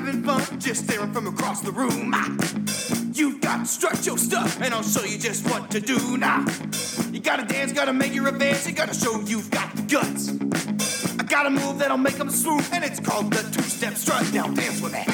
Having fun? Just staring from across the room. Ah. You've got to strut your stuff, and I'll show you just what to do now. You gotta dance, gotta make your advance, you gotta show you've got the guts. I got a move that'll make them swoop, and it's called the two-step strut. Now dance with me.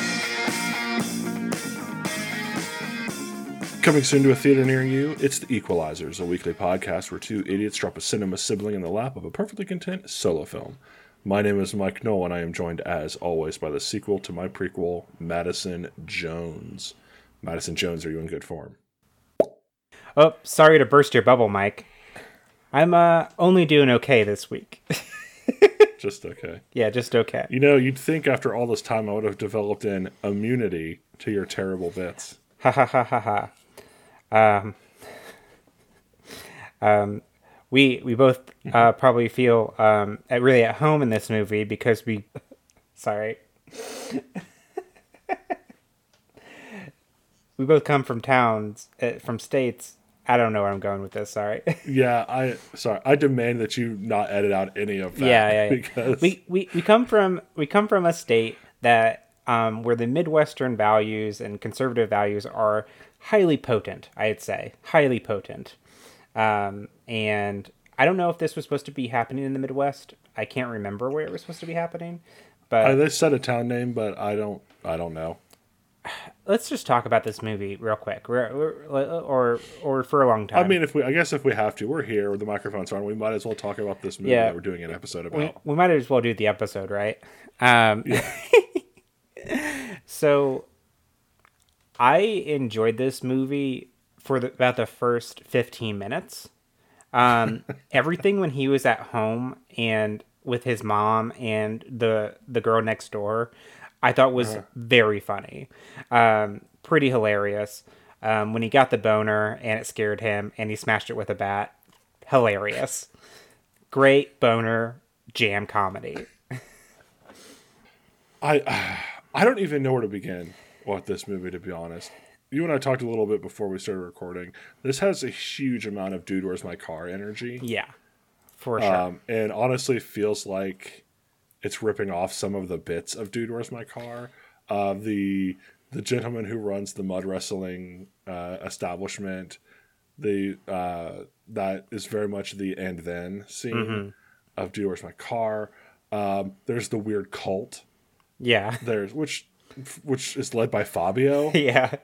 Coming soon to a theater near you, it's The Sequelizers, a weekly podcast where two idiots drop a cinema sibling in the lap of a perfectly content solo film. My name is Mike Knoll, and I am joined, as always, by the sequel to my prequel, Madison Jones. Madison Jones, are you in good form? Oh, sorry to burst your bubble, Mike. I'm uh only doing okay this week. Just okay. yeah, just okay. You know, you'd think after all this time I would have developed an immunity to your terrible bits. Ha ha ha ha ha. Um, um, we we both uh, probably feel um at, really at home in this movie because we. Sorry. we both come from towns, uh, from states. I don't know where I'm going with this. Sorry. Yeah, I sorry. I demand that you not edit out any of that. yeah, yeah, yeah. Because we, we we come from we come from a state that um, where the midwestern values and conservative values are highly potent. I'd say highly potent, um, and I don't know if this was supposed to be happening in the Midwest. I can't remember where it was supposed to be happening, but I, they said a town name, but I don't. I don't know. let's just talk about this movie real quick, We're- we're- or or for a long time. I mean, if we, I guess if we have to, we're here with the microphones on. We might as well talk about this movie Yeah. that we're doing an episode about. we might as well do the episode, right? Um, so I enjoyed this movie for the, about the first 15 minutes. Um, everything when he was at home and with his mom and the the girl next door, I thought was very funny, um, pretty hilarious. Um, when he got the boner and it scared him and he smashed it with a bat, hilarious. Great boner jam comedy. I, I don't even know where to begin with this movie. To be honest, you and I talked a little bit before we started recording. This has a huge amount of "Dude, Where's My Car" energy. Yeah, for sure. Um, and honestly, feels like it's ripping off some of the bits of "Dude, Where's My Car." Uh, the the gentleman who runs the mud wrestling uh, establishment, the uh, that is very much the and then scene of "Dude, Where's My Car." Um, there's the weird cult. yeah, There's which which is led by Fabio. yeah.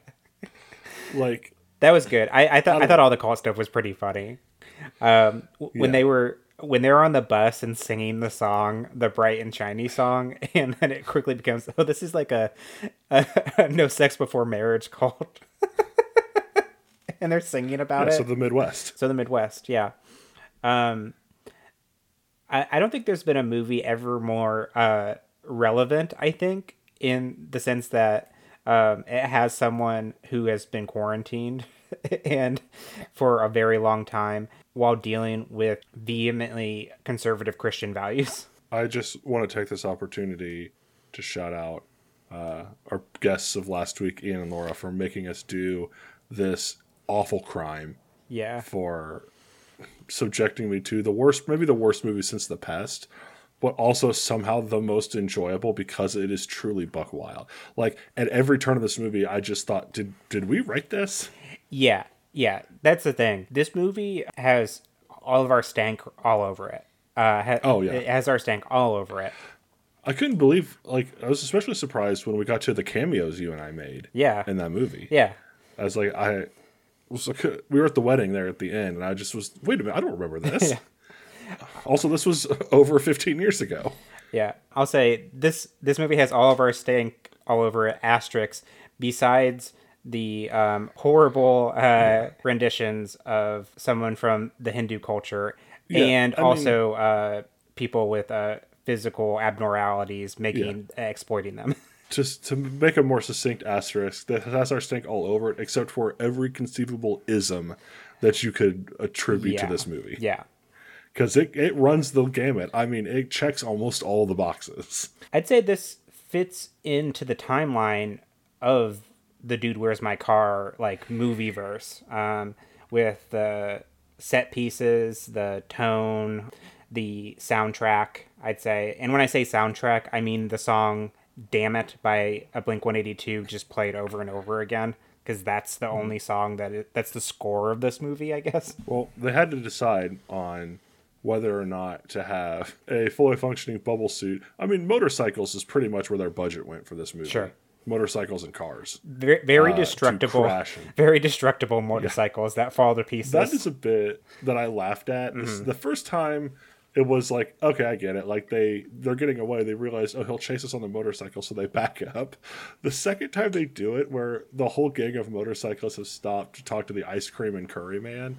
Like That was good. I, I thought I thought all the call stuff was pretty funny. Um, w- when they were when they were on the bus and singing the song, the bright and shiny song, and then it quickly becomes, oh, this is like a, a, no sex before marriage cult, and they're singing about yeah, it. so the Midwest. So the Midwest, yeah. Um, I, I don't think there's been a movie ever more uh, relevant. I think in the sense that um, it has someone who has been quarantined and for a very long time while dealing with vehemently conservative Christian values. I just want to take this opportunity to shout out uh, our guests of last week, Ian and Laura, for making us do this awful crime Yeah, for subjecting me to the worst, maybe the worst movie since The Pest, but also somehow the most enjoyable because it is truly buck wild. Like at every turn of this movie, I just thought, did did we write this? yeah, yeah. That's the thing. This movie has all of our stank all over it. Uh, ha- Oh, yeah. it has our stank all over it. I couldn't believe, like, I was especially surprised when we got to the cameos you and I made Yeah, in that movie. yeah. I was like, I was like, we were at the wedding there at the end, and I just was, wait a minute, I don't remember this. Also, this was over 15 years ago. Yeah, I'll say this this movie has all of our stank all over it, asterisks, besides the um, horrible uh, renditions of someone from the Hindu culture Yeah, and I mean- also uh, people with uh, physical abnormalities making exploiting them. Just to make a more succinct asterisk, that has our stink all over it, except for every conceivable ism that you could attribute Yeah. to this movie. yeah. Because it, it runs the gamut. I mean, it checks almost all the boxes. I'd say this fits into the timeline of the dude where's my car like movie verse um, with the set pieces the tone the soundtrack i'd say and when i say soundtrack i mean the song Damn It by a Blink 182 just played over and over again because that's the only song that it, that's the score of this movie, I guess. Well, they had to decide on whether or not to have a fully functioning bubble suit. I mean, motorcycles is pretty much where their budget went for this movie. Sure. Motorcycles and cars. Very, very Uh, destructible, very destructible motorcycles that fall to pieces. That is a bit that I laughed at. Mm-hmm. The first time it was like, okay, I get it. Like they they're getting away. They realize, oh, he'll chase us on the motorcycle, so they back up. The second time they do it, where the whole gang of motorcyclists have stopped to talk to the ice cream and curry man,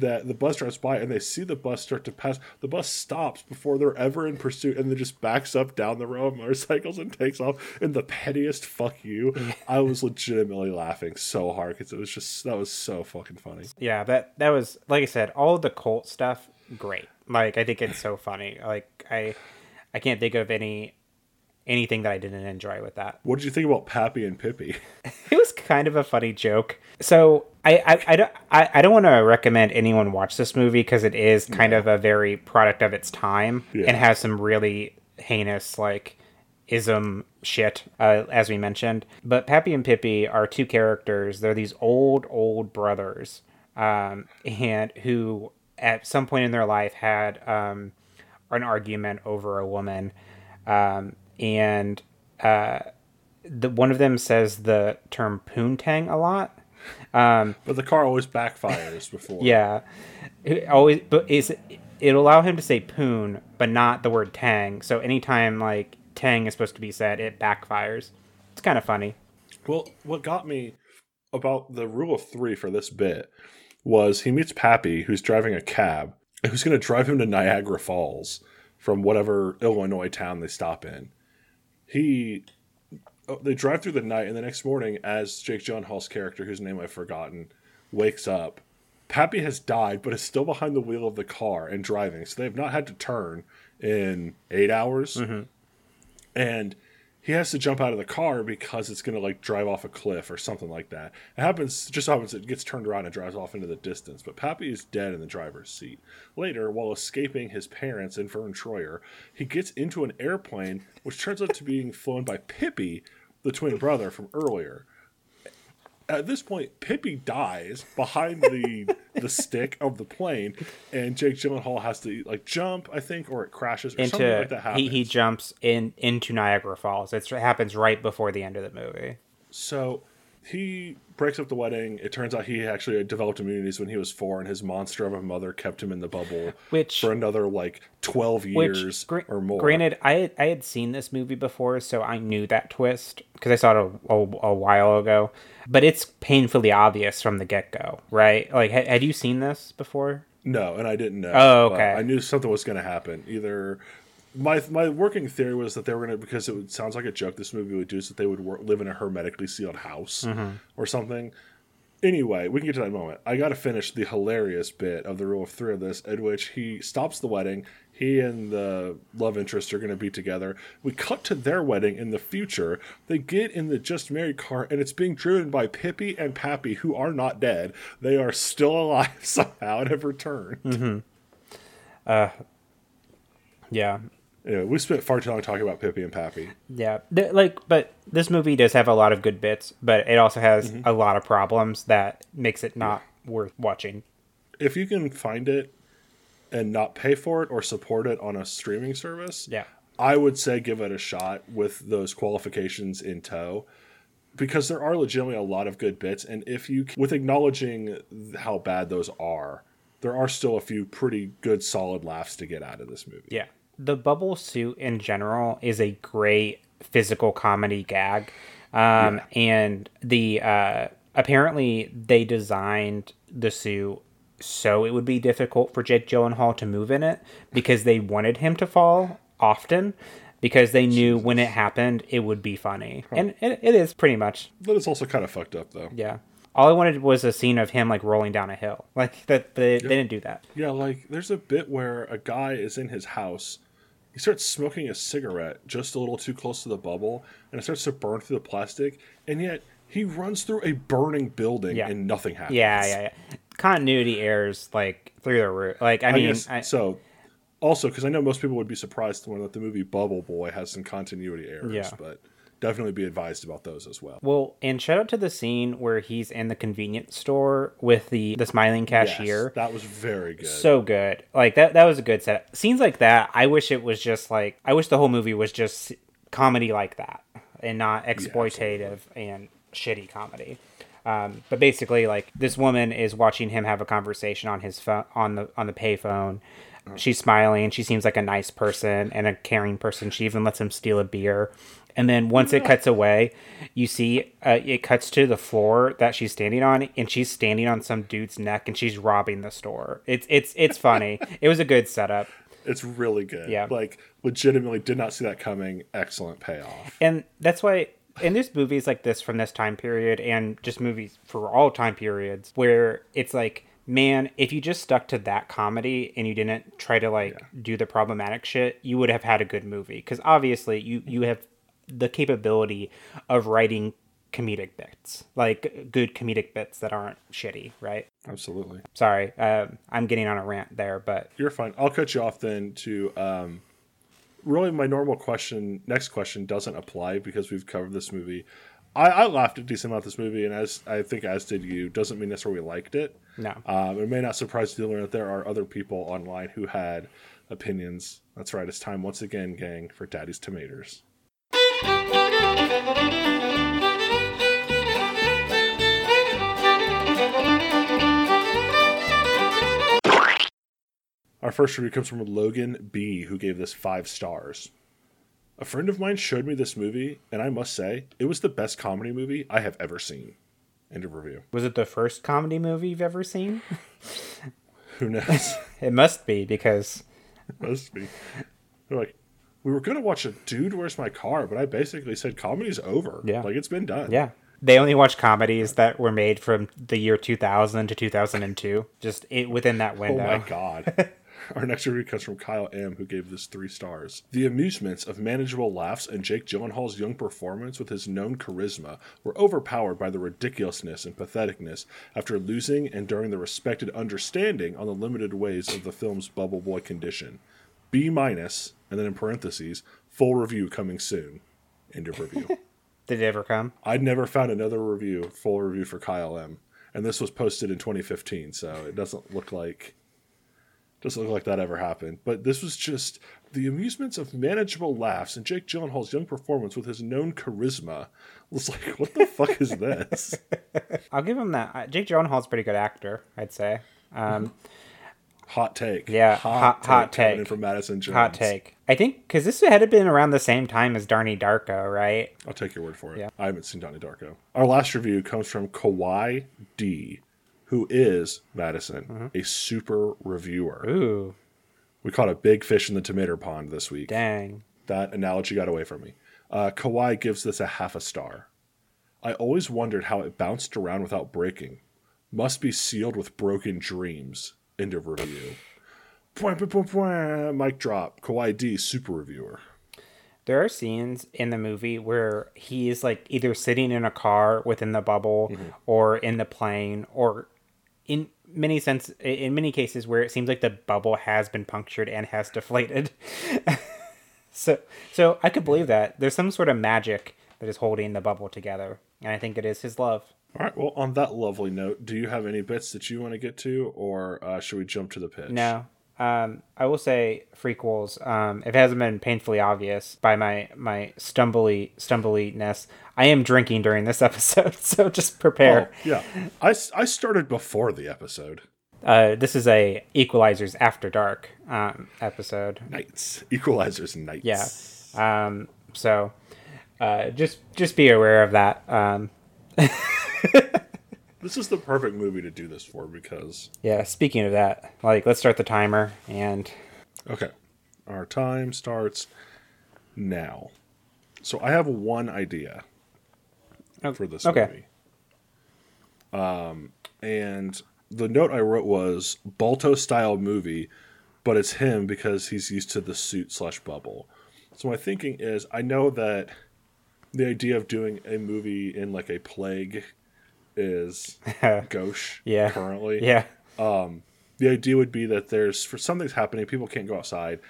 that the bus drives by and they see the bus start to pass. The bus stops before they're ever in pursuit, and then just backs up down the row of motorcycles and takes off in the pettiest fuck you. I was legitimately laughing so hard because it was just that was so fucking funny. yeah, that that was like I said, all the cult stuff, great. Like I think it's so funny. Like I, I can't think of any anything that I didn't enjoy with that. What did you think about Pappy and Pippi? It was kind of a funny joke. So I I, I don't I, I don't want to recommend anyone watch this movie because it is kind of a very product of its time Yeah. and has some really heinous like ism shit uh, as we mentioned. But Pappy and Pippi are two characters. They're these old old brothers, um, and who at some point in their life had um, an argument over a woman, um, and uh, the one of them says the term poontang a lot. But the car always backfires before. Yeah, it always but is it'll allow him to say poon, but not the word tang. So anytime like tang is supposed to be said, it backfires. It's kind of funny. Well, what got me about the rule of three for this bit was he meets Pappy, who's driving a cab, who's going to drive him to Niagara Falls from whatever Illinois town they stop in. He. oh, They drive through the night, and the next morning, as Jake Gyllenhaal's character, whose name I've forgotten, wakes up, Pappy has died, but is still behind the wheel of the car and driving. So they've not had to turn in eight hours. Mm-hmm. And he has to jump out of the car because it's going to like drive off a cliff or something like that. It happens, just happens it gets turned around and drives off into the distance. But Pappy is dead in the driver's seat. Later, while escaping his parents and Vern Troyer, he gets into an airplane, which turns out to being flown by Pippi, the twin brother from earlier at this point, Pippi dies behind the the stick of the plane, and Jake Gyllenhaal has to like jump, I think, or it crashes or something Into like that happens. he, he jumps in into Niagara Falls. It's, it happens right before the end of the movie. So he breaks up the wedding. It turns out he actually developed immunities when he was four, and his monster of a mother kept him in the bubble Which- for another like twelve years Which, gra- or more. Granted, I had, I had seen this movie before, so I knew that twist because I saw it a, a, a while ago. But it's painfully obvious from the get go, right? Like, ha- had you seen this before? No, and I didn't know. Oh, okay. I knew something was going to happen. Either my my working theory was that they were going to because it would, sounds like a joke. This movie would do is that they would work, live in a hermetically sealed house Mm-hmm. or something. Anyway, we can get to that moment. I got to finish the hilarious bit of the rule of three of this, in which he stops the wedding. He and the love interest are going to be together. We cut to their wedding in the future. They get in the just married car, and it's being driven by Pippi and Pappy, who are not dead. They are still alive somehow and have returned. Uh yeah, Yeah, we spent far too long talking about Pippi and Pappy. Yeah, like, but this movie does have a lot of good bits, but it also has Mm-hmm. a lot of problems that makes it not worth watching. If you can find it and not pay for it or support it on a streaming service, Yeah, I would say give it a shot with those qualifications in tow because there are legitimately a lot of good bits and if you with acknowledging how bad those are, there are still a few pretty good solid laughs to get out of this movie. yeah. The bubble suit in general is a great physical comedy gag, um, and the uh, apparently they designed the suit so it would be difficult for Jake Gyllenhaal to move in it because they wanted him to fall often because they knew when it happened it would be funny, and it, it is pretty much But it's also kind of fucked up though. Yeah. All I wanted was a scene of him like rolling down a hill. Like that they, they didn't do that. Yeah, like there's a bit where a guy is in his house. He starts smoking a cigarette just a little too close to the bubble, and it starts to burn through the plastic. And yet he runs through a burning building, Yeah. and nothing happens. Yeah, yeah, yeah. Continuity errors like through the roof. Like I I mean, guess, I, so Also, because I know most people would be surprised to learn that the movie Bubble Boy has some continuity errors, Yeah. but definitely be advised about those as well. Well, and shout out to the scene where he's in the convenience store with the the smiling cashier. Yes, that was very good. so good. Like that that was a good set. Scenes like that, I wish it was just like I wish the whole movie was just comedy like that and not exploitative and shitty comedy. Um, but basically, like this woman is watching him have a conversation on his phone on the on the payphone. She's smiling. She seems like a nice person and a caring person. She even lets him steal a beer. And then once it cuts away, you see uh, it cuts to the floor that she's standing on, and she's standing on some dude's neck, and she's robbing the store. It's it's it's funny. it was a good setup, it's really good. Yeah. Like, legitimately did not see that coming. Excellent payoff. and that's why. And there's movies like this from this time period, and just movies for all time periods, where it's like, man, if you just stuck to that comedy and you didn't try to like do the problematic shit, you would have had a good movie. Because obviously, you you have the capability of writing comedic bits, like good comedic bits that aren't shitty, right? Absolutely. Sorry, um, I'm getting on a rant there, but You're fine. I'll cut you off then to um really my normal question next question doesn't apply because we've covered this movie. I, I laughed a decent amount this movie and as I think as did you, doesn't mean necessarily we liked it. no. Um, it may not surprise you to learn that there are other people online who had opinions. That's right, it's time once again, gang, for Daddy's Tomatoes. Our first review comes from Logan B, who gave this five stars. A friend of mine showed me this movie, and I must say, it was the best comedy movie I have ever seen. End of review. Was it the first comedy movie you've ever seen? Who knows? It must be because it Must be. They're like, we were gonna watch a dude where's my car, but I basically said comedy's over. Yeah. like it's been done. Yeah. They only watch comedies that were made from the year 2000 to 2002, just it, within that window Oh my god. Our next review comes from Kyle M, who gave this three stars. The amusements of manageable laughs and Jake Gyllenhaal's young performance with his known charisma were overpowered by the ridiculousness and patheticness after losing and during the respected understanding on the limited ways of the film's bubble boy condition. B minus, and then in parentheses, full review coming soon. End of review. Did it ever come? I'd never found another review, full review for Kyle M. And this was posted in 2015, so it doesn't look like doesn't look like that ever happened. But this was just the amusements of manageable laughs and Jake Gyllenhaal's young performance with his known charisma was like, what the fuck is this? I'll give him that. Jake Gyllenhaal's a pretty good actor, I'd say. Um, Hot take. Yeah, hot- hot coming in take. from Madison Jones. hot take. I think because this had been around the same time as Donnie Darko, right? I'll take your word for it. Yeah. I haven't seen Donnie Darko. Our last review comes from Kawhi D, who is Madison, Mm-hmm. a super reviewer. Ooh, We caught a big fish in the tomato pond this week. dang. That analogy got away from me. Uh, Kawhi gives this a half a star. I always wondered how it bounced around without breaking. Must be sealed with broken dreams. End of review. Point, point, point, point. Mic drop. Kawhi D, super reviewer. There are scenes in the movie where he is like either sitting in a car within the bubble mm-hmm. or in the plane or in many sense in many cases where it seems like the bubble has been punctured and has deflated. so so I could believe that. There's some sort of magic that is holding the bubble together. And I think it is his love. All right. Well, on that lovely note, do you have any bits that you want to get to, or uh, should we jump to the pitch? No. Um, I will say frequels. Um, if it hasn't been painfully obvious by my my stumbly stumbliness, I am drinking during this episode, so just Oh, prepare. yeah. I started before the episode. Uh, this is a Sequelizers After Dark um, episode. Nights. Sequelizers nights. Yeah. Um, so uh, just just be aware of that. Um, This is the perfect movie to do this for because yeah. Speaking of that, like let's start the timer and Okay. Our time starts now. So I have one idea for this okay. movie. Um, and the note I wrote was Balto style movie, but it's him because he's used to the suit slash bubble. So my thinking is I know that the idea of doing a movie in like a plague is gauche yeah, currently. yeah. Um, the idea would be that there's for something's happening, people can't go outside.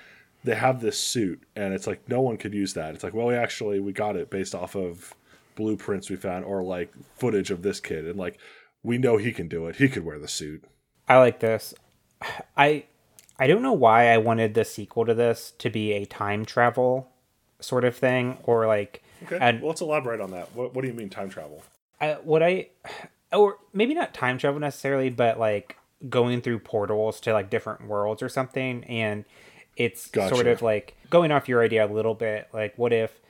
They have this suit, and it's like no one could use that. It's like, well, we actually we got it based off of blueprints we found or like footage of this kid, and like we know he can do it. He could wear the suit. I like this. I I don't know why I wanted the sequel to this to be a time travel sort of thing or like Okay, and well, let's elaborate on that. What, what do you mean time travel? I, what I or maybe not time travel necessarily, but like going through portals to like different worlds or something and it's sort of like going off your idea a little bit like what if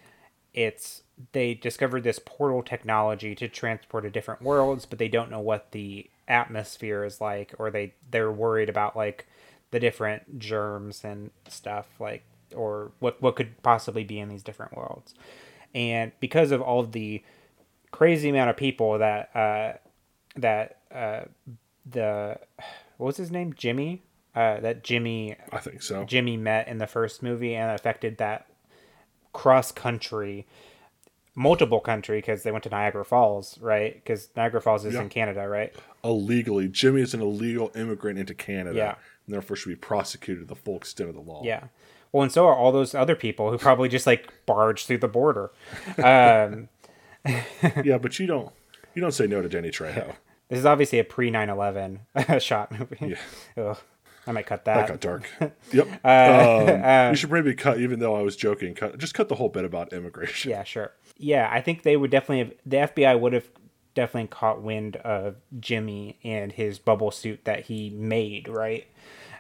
it's they discovered this portal technology to transport to different worlds but they don't know what the atmosphere is like or they they're worried about like the different germs and stuff like or what what could possibly be in these different worlds. And because of all of the crazy amount of people that uh that uh the what was his name jimmy uh that jimmy I think so. Jimmy met in the first movie and affected that cross country, multiple country because they went to Niagara Falls, right? Because Niagara Falls is Yeah. in Canada, right? Illegally, Jimmy is an illegal immigrant into Canada, Yeah. and therefore should be prosecuted to the full extent of the law. Yeah. Well, and so are all those other people who probably just like barged through the border. Um, yeah, but you don't you don't say no to Danny Trejo. this is obviously a pre 9 11 shot movie. Ugh, I might cut That that. got dark. yep. Uh, um, you should maybe cut, even though I was joking. Cut, just cut the whole bit about immigration. Yeah, sure. Yeah, I think they would definitely have, the FBI would have definitely caught wind of Jimmy and his bubble suit that he made, right?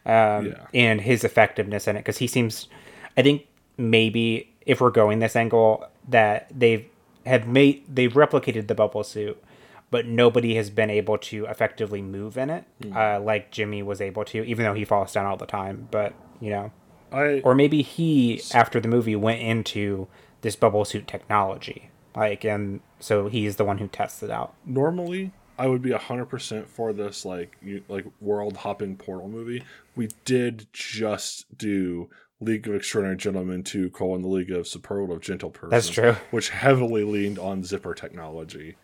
Um, Yeah. And his effectiveness in it because he seems, I think maybe if we're going this angle that they've have made they've replicated the bubble suit, but nobody has been able to effectively move in it uh, like Jimmy was able to, even though he falls down all the time. But you know, I or maybe he after the movie went into this bubble suit technology like and so he's the one who tests it out normally I would be hundred percent for this like you, like world hopping portal movie. We did just do League of Extraordinary Gentlemen two colon the League of Superlative Gentle Persons. That's true. Which heavily leaned on zipper technology.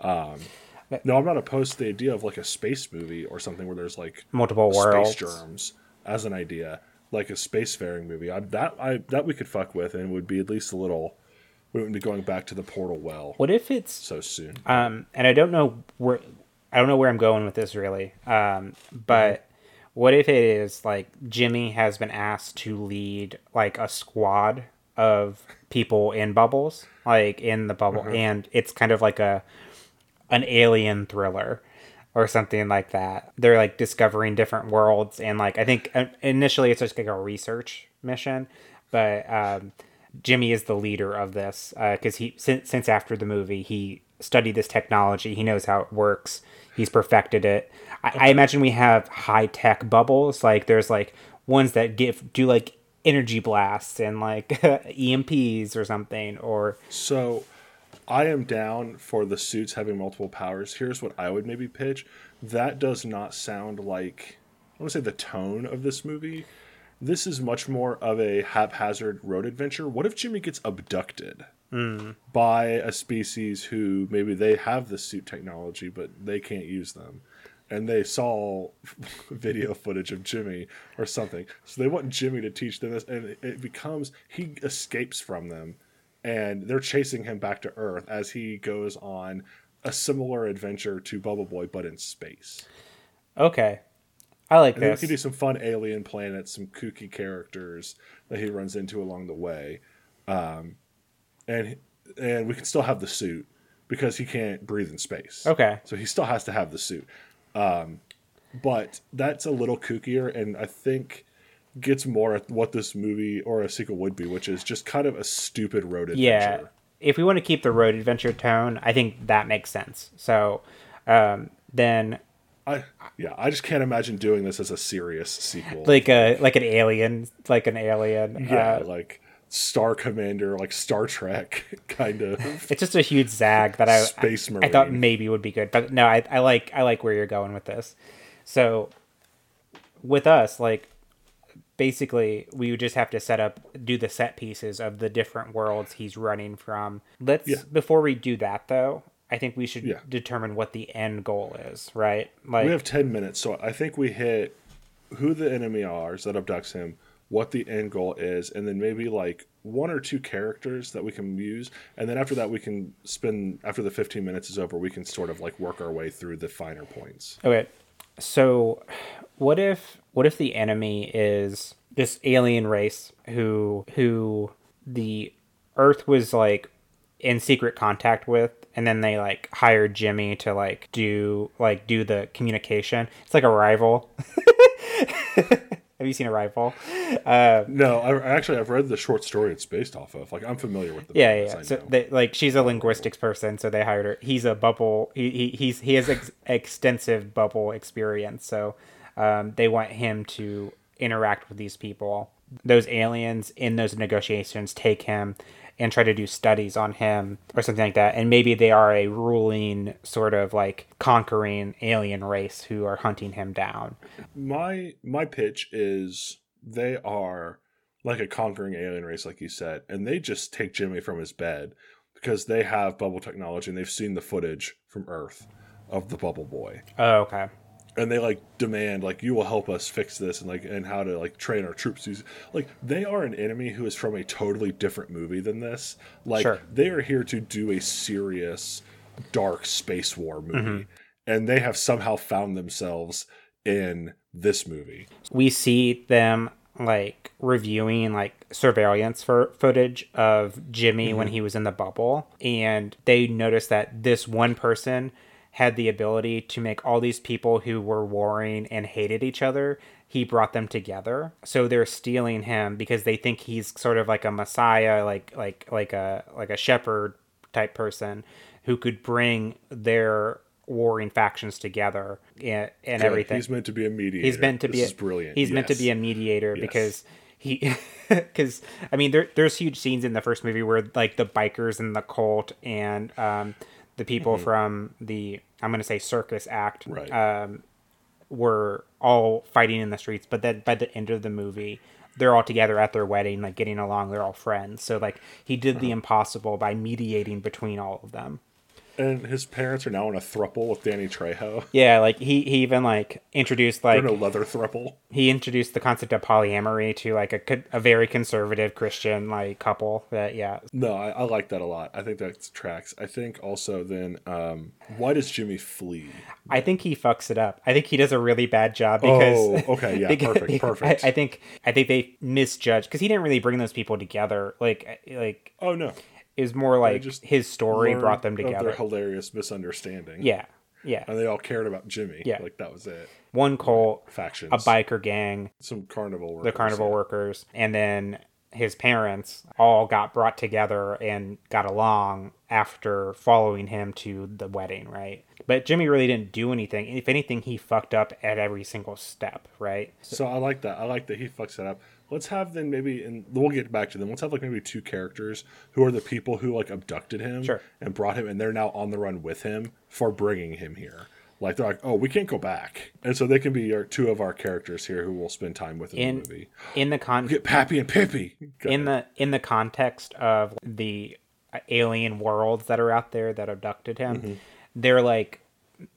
Um, no, I'm not opposed to the idea of like a space movie or something where there's like multiple worlds space germs as an idea, like a spacefaring movie. I, that I that we could fuck with and would be at least a little. We wouldn't be going back to the portal well what if it's so soon. um and i don't know where i don't know where i'm going with this really um but what if it is like jimmy has been asked to lead like a squad of people in bubbles like in the bubble and it's kind of like a an alien thriller or something like that. They're like discovering different worlds and like I think uh, initially it's just like a research mission, but um, Jimmy is the leader of this because he since since after the movie he studied this technology. He knows how it works. He's perfected it. I, I imagine we have high tech bubbles. Like there's like ones that give do like energy blasts and like EMPs or something or So I am down for the suits having multiple powers. Here's what I would maybe pitch. That does not sound like I want to say the tone of this movie. This is much more of a haphazard road adventure. What if Jimmy gets abducted hmm. by a species who maybe they have the suit technology, but they can't use them? And they saw video footage of Jimmy or something. So they want Jimmy to teach them this. And it becomes he escapes from them and they're chasing him back to Earth as he goes on a similar adventure to Bubble Boy, but in space. okay. I like And then we this. can do some fun alien planets, some kooky characters that he runs into along the way, um, and and we can still have the suit because he can't breathe in space. Okay. so he still has to have the suit, um, but that's a little kookier, and I think gets more at what this movie or a sequel would be, which is just kind of a stupid road adventure. Yeah. If we want to keep the road adventure tone, I think that makes sense. So um, then I yeah, I just can't imagine doing this as a serious sequel. like a like an alien like an alien. yeah, Uh, like Star Commander, like Star Trek kind of. it's just a huge zag that I Space I, I thought maybe would be good, but no, I, I like I like where you're going with this. So with us, like basically, we would just have to set up do the set pieces of the different worlds he's running from. Let's Yeah. before we do that though, I think we should Yeah. determine what the end goal is, right? Like we have 10 minutes, so I think we hit who the enemy are that abducts him, what the end goal is, and then maybe like one or two characters that we can use, and then after that we can spend after the 15 minutes is over, we can sort of like work our way through the finer points. Okay. So what if what if the enemy is this alien race who who the Earth was like in secret contact with and then they like hired Jimmy to like do like do the communication. It's like a rival. Have you seen Arrival? Uh, No, I actually I've read the short story it's based off of. Like I'm familiar with the yeah, yeah. yeah. So they, like she's a linguistics person, so they hired her. He's a bubble. He, he he's he has ex- extensive bubble experience, so um, they want him to interact with these people. Those aliens in those negotiations take him and try to do studies on him or something like that. And maybe they are a ruling sort of like conquering alien race who are hunting him down. my my pitch is they are like a conquering alien race like you said and they just take jimmy from his bed because they have bubble technology and they've seen the footage from earth of the bubble boy Oh, okay. And they like demand like you will help us fix this and like and how to like train our troops to like they are an enemy who is from a totally different movie than this like Sure. they are here to do a serious dark space war movie Mm-hmm. and they have somehow found themselves in this movie we see them like reviewing like surveillance for footage of Jimmy when he was in the bubble and they notice that this one person had the ability to make all these people who were warring and hated each other he brought them together so they're stealing him because they think he's sort of like a messiah like like like a like a shepherd type person who could bring their warring factions together and, and Good. everything He's meant to be a mediator. He's meant to this be. is brilliant. He's meant to be a mediator Yes. because he, because I mean, there there's huge scenes in the first movie where like the bikers and the cult and um, the people from the I'm gonna say circus act Right. um, were all fighting in the streets, but then by the end of the movie. They're all together at their wedding, like getting along. They're all friends. So, like, he did Uh-huh. the impossible by mediating between all of them. And his parents are now in a thruple with Danny Trejo. Yeah, like he, he even like introduced They're like in a leather thruple. he introduced the concept of polyamory to like a, a very conservative Christian like couple that yeah No, I, I like that a lot. I think that tracks. I think also then, um, why does Jimmy flee? I think he fucks it up. I think he does a really bad job because Oh, okay, yeah, because- perfect, perfect. I, I think I think they misjudged because he didn't really bring those people together. Like like Oh no, was more like just his story brought them together. Their hilarious misunderstanding. Yeah, yeah. and they all cared about Jimmy. Yeah. like that was it. One cult, Factions, a biker gang, some carnival, workers, the carnival yeah. workers, and then his parents all got brought together and got along after following him to the wedding, right? But Jimmy really didn't do anything. If anything, he fucked up at every single step, right? So I like that. I like that he fucks it up. Let's have then maybe, and we'll get back to them. Let's have like maybe two characters who are the people who like abducted him Sure. and brought him, and they're now on the run with him for bringing him here. Like they're like, oh, we can't go back, and so they can be our, two of our characters here who we'll spend time with in, In the movie. in the con Get Pappy and Pippi. Go in ahead. the in the context of the alien worlds that are out there that abducted him, Mm-hmm. they're like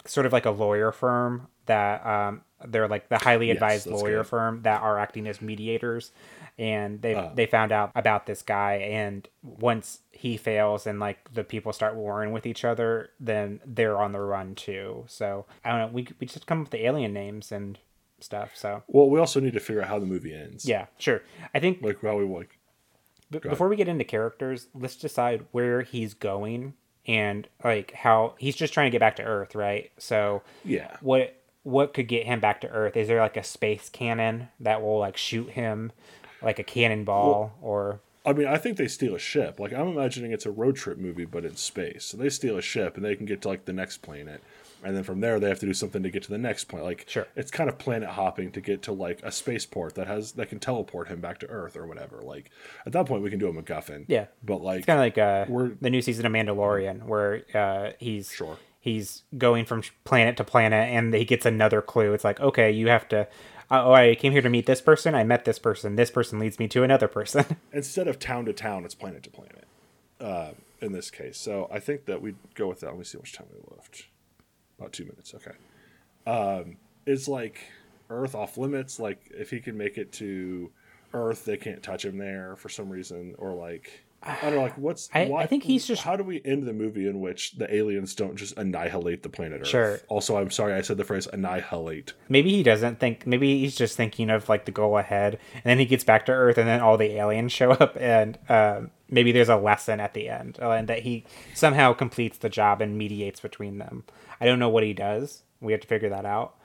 sort of like a lawyer firm that um they're like the highly advised that's lawyer good. firm that are acting as mediators and they Ah. they found out about this guy and once he fails and like the people start warring with each other then they're on the run too so i don't know we, we just come up with the alien names and stuff so well, we also need to figure out how the movie ends. yeah sure i think like how we like. B- before we get into characters, let's decide where he's going and like how he's just trying to get back to Earth, right? So Yeah. what what could get him back to Earth? Is there like a space cannon that will like shoot him like a cannonball or I mean, I think they steal a ship. Like I'm imagining it's a road trip movie, but in space. So they steal a ship, and they can get to like the next planet, and then from there they have to do something to get to the next planet. Like Sure. it's kind of planet hopping to get to like a spaceport that has that can teleport him back to Earth or whatever. Like at that point we can do a MacGuffin. Yeah. but like it's kind of like uh We're- the new season of Mandalorian where uh he's Sure. He's going from planet to planet and he gets another clue. It's like, okay, you have to uh, oh, I came here to meet this person. I met this person. This person leads me to another person. instead of town to town, it's planet to planet. Uh, in this case, so I think that we go with that. Let me see how much time we left. About two minutes. Okay. Um, it's like Earth off limits? Like if he can make it to Earth, they can't touch him there for some reason, or like I don't know, like what's I- why- I think he's just- How do we end the movie in which the aliens don't just annihilate the planet Earth? Sure. Also, I'm sorry I said the phrase annihilate. Maybe he doesn't think. Maybe he's just thinking of like the go ahead, and then he gets back to Earth, and then all the aliens show up, and um, maybe there's a lesson at the end, uh, and that he somehow completes the job and mediates between them. I don't know what he does. We have to figure that out.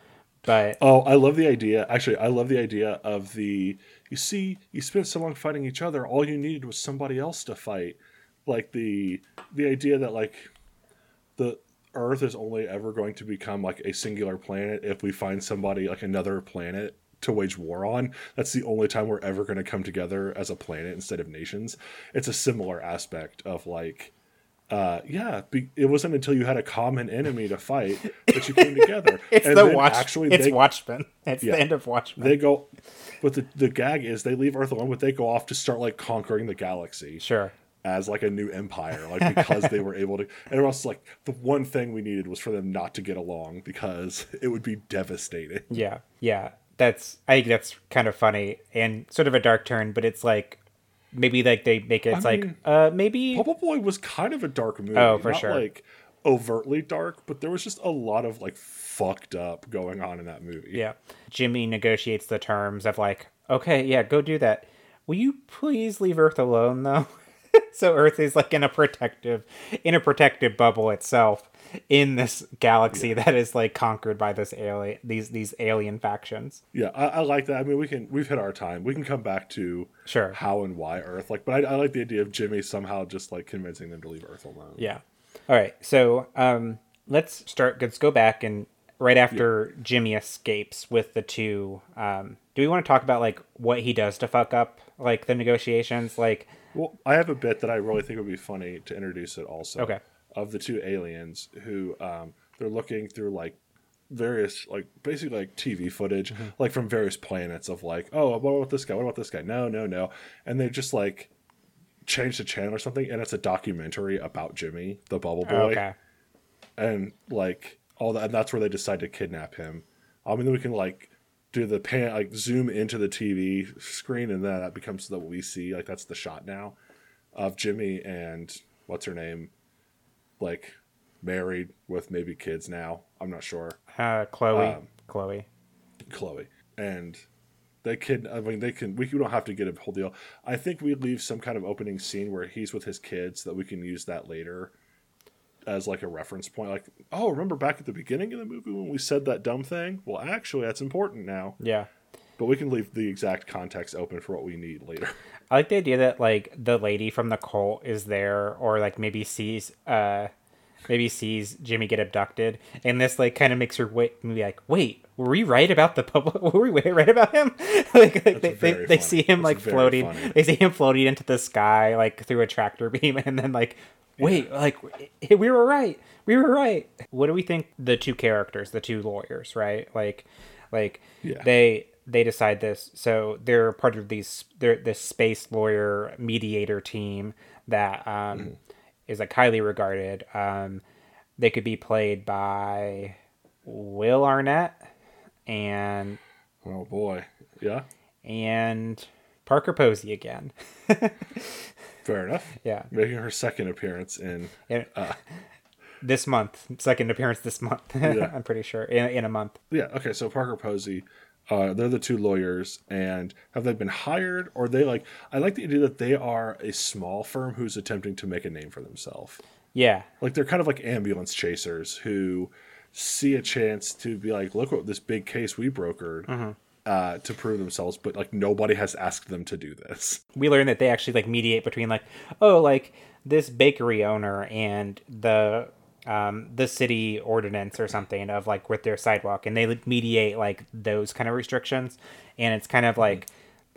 But Oh, I love the idea. Actually, I love the idea of the. You see, you spent so long fighting each other. All you needed was somebody else to fight. Like the the idea that like the Earth is only ever going to become like a singular planet if we find somebody like another planet to wage war on. That's the only time we're ever going to come together as a planet instead of nations. It's a similar aspect of like uh, yeah, be, it wasn't until you had a common enemy to fight that you came together. it's And the watch. Actually, it's they, Watchmen. It's Yeah. the end of Watchmen. they go, but the the gag is they leave Earth alone, but they go off to start like conquering the galaxy sure. as like a new empire, like because they were able to. And else like the one thing we needed was for them not to get along because it would be devastating. Yeah, yeah. That's I think that's kind of funny and sort of a dark turn, but it's like maybe like they make it. It's like mean, uh maybe Bubble Boy was kind of a dark movie. Oh, for not sure. Like overtly dark, but there was just a lot of like fucked up going on in that movie. yeah. Jimmy negotiates the terms of like, okay, yeah, go do that. Will you please leave Earth alone though? So Earth is like in a protective in a protective bubble itself in this galaxy that is like conquered by this alien these these alien factions. Yeah, I, I like that. I mean, we can we've hit our time. We can come back to Sure. how and why Earth. Like, but I, I like the idea of Jimmy somehow just like convincing them to leave Earth alone. Yeah. All right. So um, let's start. Let's go back and right after Jimmy escapes with the two. Um, do we want to talk about like what he does to fuck up like the negotiations? Like, Well, I have a bit that I really think would be funny to introduce it also. Okay. Of the two aliens who um, they're looking through like various like basically like TV footage Mm-hmm. like from various planets of like oh what about this guy what about this guy no no no and they just like change the channel or something and it's a documentary about Jimmy the Bubble Boy okay, and like all that and that's where they decide to kidnap him i mean then we can like do the pan like zoom into the tv screen and then that becomes what we see like that's the shot now of jimmy and what's her name like married with maybe kids now. I'm not sure. Uh, Chloe, Um, Chloe. chloe. And they can. i mean they can we don't have to get a whole deal. I think we leave some kind of opening scene where he's with his kids that we can use that later as like a reference point like oh remember back at the beginning of the movie when we said that dumb thing? Well actually that's important now. Yeah. but we can leave the exact context open for what we need later. I like the idea that like the lady from the cult is there, or like maybe sees uh maybe sees Jimmy get abducted, and this like kind of makes her wait, be like, wait, were we right about the public? Were we right about him? like, like they, they, they see him That's like floating, funny. they see him floating into the sky like through a tractor beam, and then like. Wait, like we were right. We were right. What do we think the two characters, the two lawyers, right? Like like Yeah. they they decide this so they're part of these they're this space lawyer mediator team that um is like highly regarded. Um they could be played by will arnett and oh boy. Yeah. and parker posey again. Fair enough. Yeah. Making her second appearance in And- this month. Second appearance this month. Yeah. i'm pretty sure. In, in a month. Yeah. Okay. So parker posey uh, they're the two lawyers and have they been hired or they like i like the idea that they are a small firm who's attempting to make a name for themselves. Yeah. Like they're kind of like ambulance chasers who see a chance to be like look what this big case we brokered uh, to prove themselves but like nobody has asked them to do this. We learn that they actually like mediate between like oh like this bakery owner and the um the city ordinance or something of like with their sidewalk and they mediate like those kind of restrictions. And it's kind of like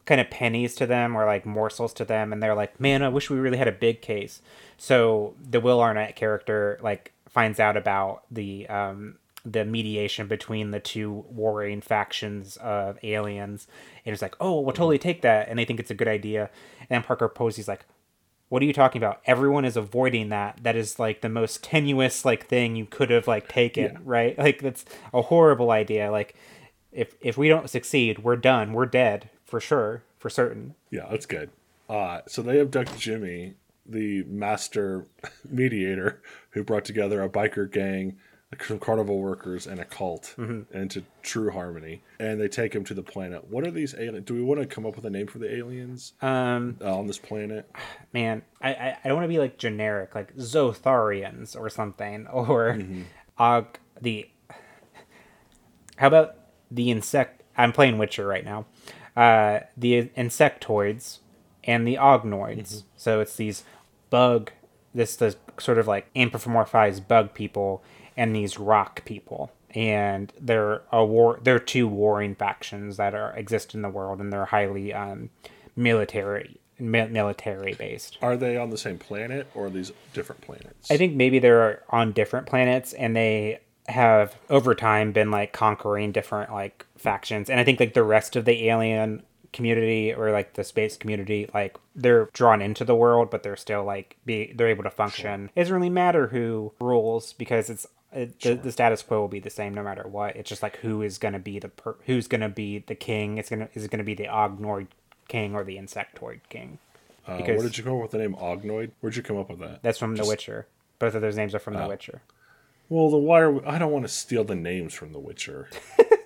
kind of pennies to them or like morsels to them and they're like man i wish we really had a big case. So the will arnett character like finds out about the um the mediation between the two warring factions of aliens and it's like oh we'll totally take that and they think it's a good idea. And parker posey's like what are you talking about everyone is avoiding that that is like the most tenuous like thing you could have like taken Yeah. right like that's a horrible idea like if if we don't succeed, we're done. We're dead for sure, for certain. Yeah, that's good. Uh, so they abduct Jimmy, the master mediator, who brought together a biker gang, some carnival workers, and a cult into true harmony. And they take him to the planet. What are these aliens? Do we want to come up with a name for the aliens Um, uh, on this planet? man, I I, I don't want to be like generic, like Zotharians or something, or Og the. How about the insect? I'm playing Witcher right now. Uh, the insectoids and the ognoids. So it's these bug, this the sort of like anthropomorphized bug people and these rock people. And they're a war. They're two warring factions that are exist in the world, and they're highly um, military mi- military based. Are they on the same planet or are these different planets? I think maybe they're on different planets and they have over time been like conquering different like factions. And I think like the rest of the alien community or like the space community, like they're drawn into the world, but they're still like be they're able to function. It doesn't really matter who rules because it's it, the, the status quo will be the same no matter what. It's just like who is going to be the per, who's going to be the king. It's gonna is it going to be the Ognoid king or the Insectoid king? uh, because- where did you come up with the name Ognoid? Where'd you come up with that? That's from The Witcher. Both of those names are from The Witcher. Well, the why I don't want to steal the names from The Witcher.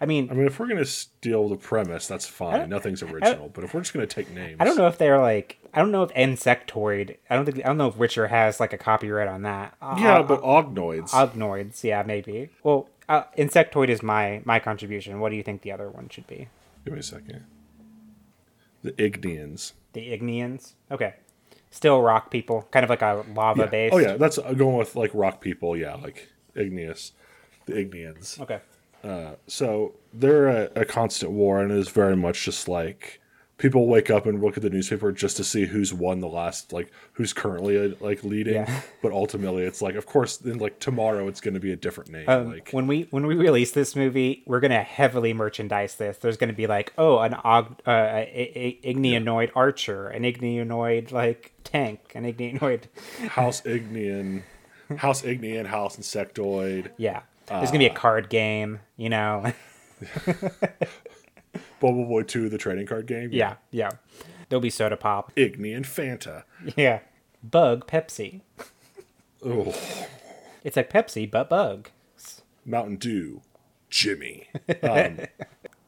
I mean, I mean, if we're going to steal the premise, that's fine. Nothing's original. But if we're just going to take names, I don't know if they're like I don't know if Insectoid. I don't think I don't know if Witcher has like a copyright on that. Uh, Yeah, but Ognoids. Ognoids, yeah, maybe. Well, uh, Insectoid is my my contribution. What do you think the other one should be? Give me a second. The Ignians. The Ignians. Okay, still rock people, kind of like a lava Yeah. base. Oh yeah, that's uh, going with like rock people. Yeah, like igneous, the Ignians. Okay. So they're a, a constant war, and it is very much just like people wake up and look at the newspaper just to see who's won the last, like who's currently uh, like leading. Yeah. But ultimately, it's like, of course, then like tomorrow, it's going to be a different name. Um, like when we when we release this movie, we're gonna heavily merchandise this. There's gonna be like, oh, an og, uh, a, a, Ignionoid archer, an Ignionoid like tank, an Ignionoid. House Ignian, House Ignian, House Insectoid, Yeah, there's gonna be a card game. You know. Bubble Boy Two, the trading card game. yeah, yeah. There'll be soda pop. Ignian Fanta. Yeah. Bug Pepsi. Oh, It's like Pepsi but bug. Mountain Dew, Jimmy.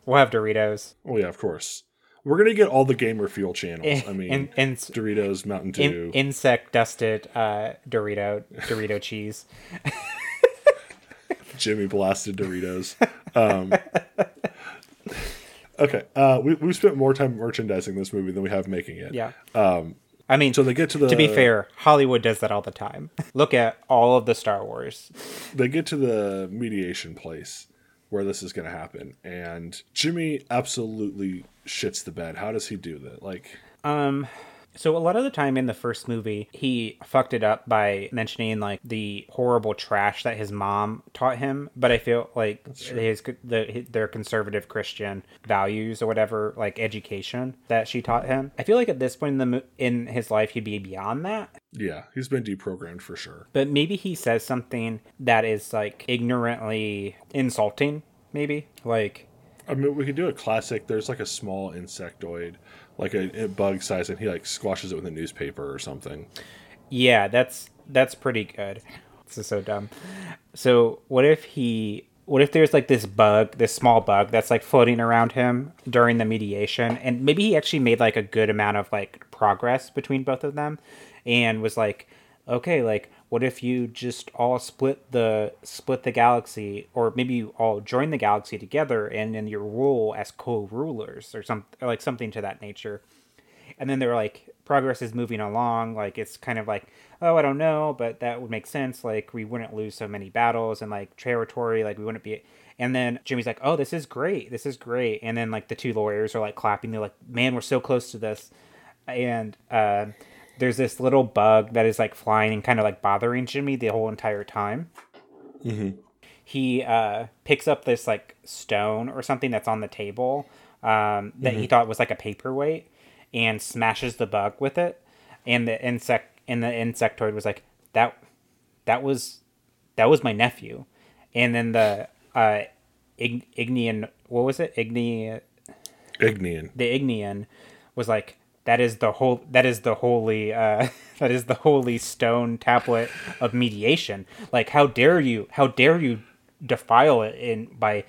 We'll have Doritos. Oh yeah, of course. We're gonna get all the gamer fuel channels. I mean, and, and Doritos, Mountain in, Dew. insect dusted uh, Dorito Dorito cheese. Jimmy blasted Doritos. Um, okay, uh, we we spent more time merchandising this movie than we have making it. Yeah. Um, I mean, So they get to the to be fair, Hollywood does that all the time. Look at all of the Star Wars. they get to the mediation place where this is going to happen, and Jimmy absolutely shits the bed. How does he do that? Like, So a lot of the time in the first movie, he fucked it up by mentioning like the horrible trash that his mom taught him. But I feel like his the their conservative Christian values or whatever, like education that she taught him. I feel like at this point in the in his life, he'd be beyond that. yeah, he's been deprogrammed for sure. But maybe he says something that is like ignorantly insulting. Maybe like I mean, we could do a classic. There's like a small insectoid, like a, a bug size, and he like squashes it with a newspaper or something. Yeah, that's that's pretty good. This is so dumb. So what if he what if there's like this bug, this small bug that's like floating around him during the mediation and maybe he actually made like a good amount of like progress between both of them and was like okay, like what if you just all split the split the galaxy or maybe you all join the galaxy together and then you rule as co-rulers or some like something to that nature. And then they're like progress is moving along. Like it's kind of like oh i don't know but that would make sense. Like we wouldn't lose so many battles and like territory like we wouldn't be and then jimmy's like oh this is great this is great. And then like the two lawyers are like clapping. They're like man we're so close to this. And uh, there's this little bug that is like flying and kind of like bothering jimmy the whole entire time he uh, picks up this like stone or something that's on the table um, that he thought was like a paperweight and smashes the bug with it and the insect and the insectoid was like that that was that was my nephew and then the uh, Ig- Ignian. What was it? Igni. Ignian. The Ignian was like that is the whole that is the holy uh, that is the holy stone tablet of mediation. Like how dare you? How dare you defile it in by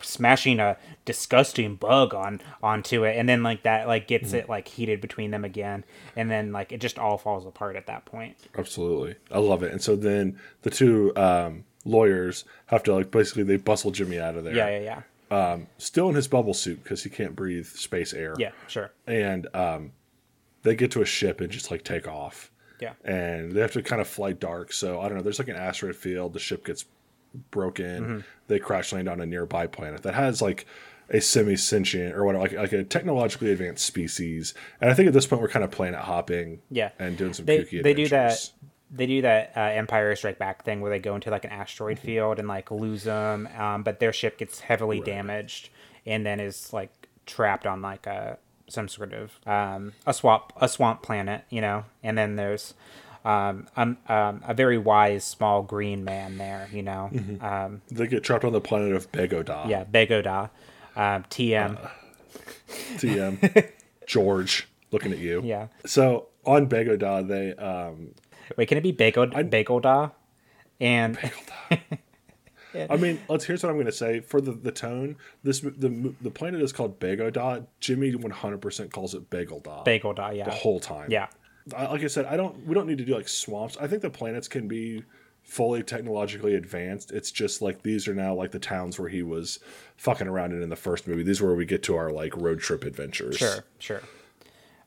smashing a disgusting bug on onto it and then like that like gets it like heated between them again and then like it just all falls apart at that point Absolutely. I love it. And so then the two um, lawyers have to like basically they bustle Jimmy out of there. yeah yeah yeah Still in his bubble suit because he can't breathe space air. yeah sure And um, they get to a ship and just like take off. yeah And they have to kind of fly dark. So I don't know. There's like an asteroid field. The ship gets broken. Mm-hmm. They crash land on a nearby planet that has like a semi sentient or whatever, like like a technologically advanced species. And I think at this point we're kind of planet hopping. Yeah. And doing some they, kooky they do that adventures. They do that uh, empire strike back thing where they go into like an asteroid field and like lose them um, but their ship gets heavily damaged and then is like trapped on like a some sort of um, a swamp a swamp planet you know? And then there's um, um, um, a very wise small green man there you know? Um, They get trapped on the planet of Begoda. yeah begoda um, tm TM. George, looking at you. yeah. So on Begoda, they um wait can it be begoda and I mean, let's here's what I'm going to say for the the tone. This the the planet is called Begoda. Jimmy 100% calls it Begelda begoda yeah the whole time. yeah I, like I said, I don't. We don't need to do like swamps. I think the planets can be fully technologically advanced. It's just like these are now like the towns where he was fucking around in in the first movie. These are where we get to our like road trip adventures. sure sure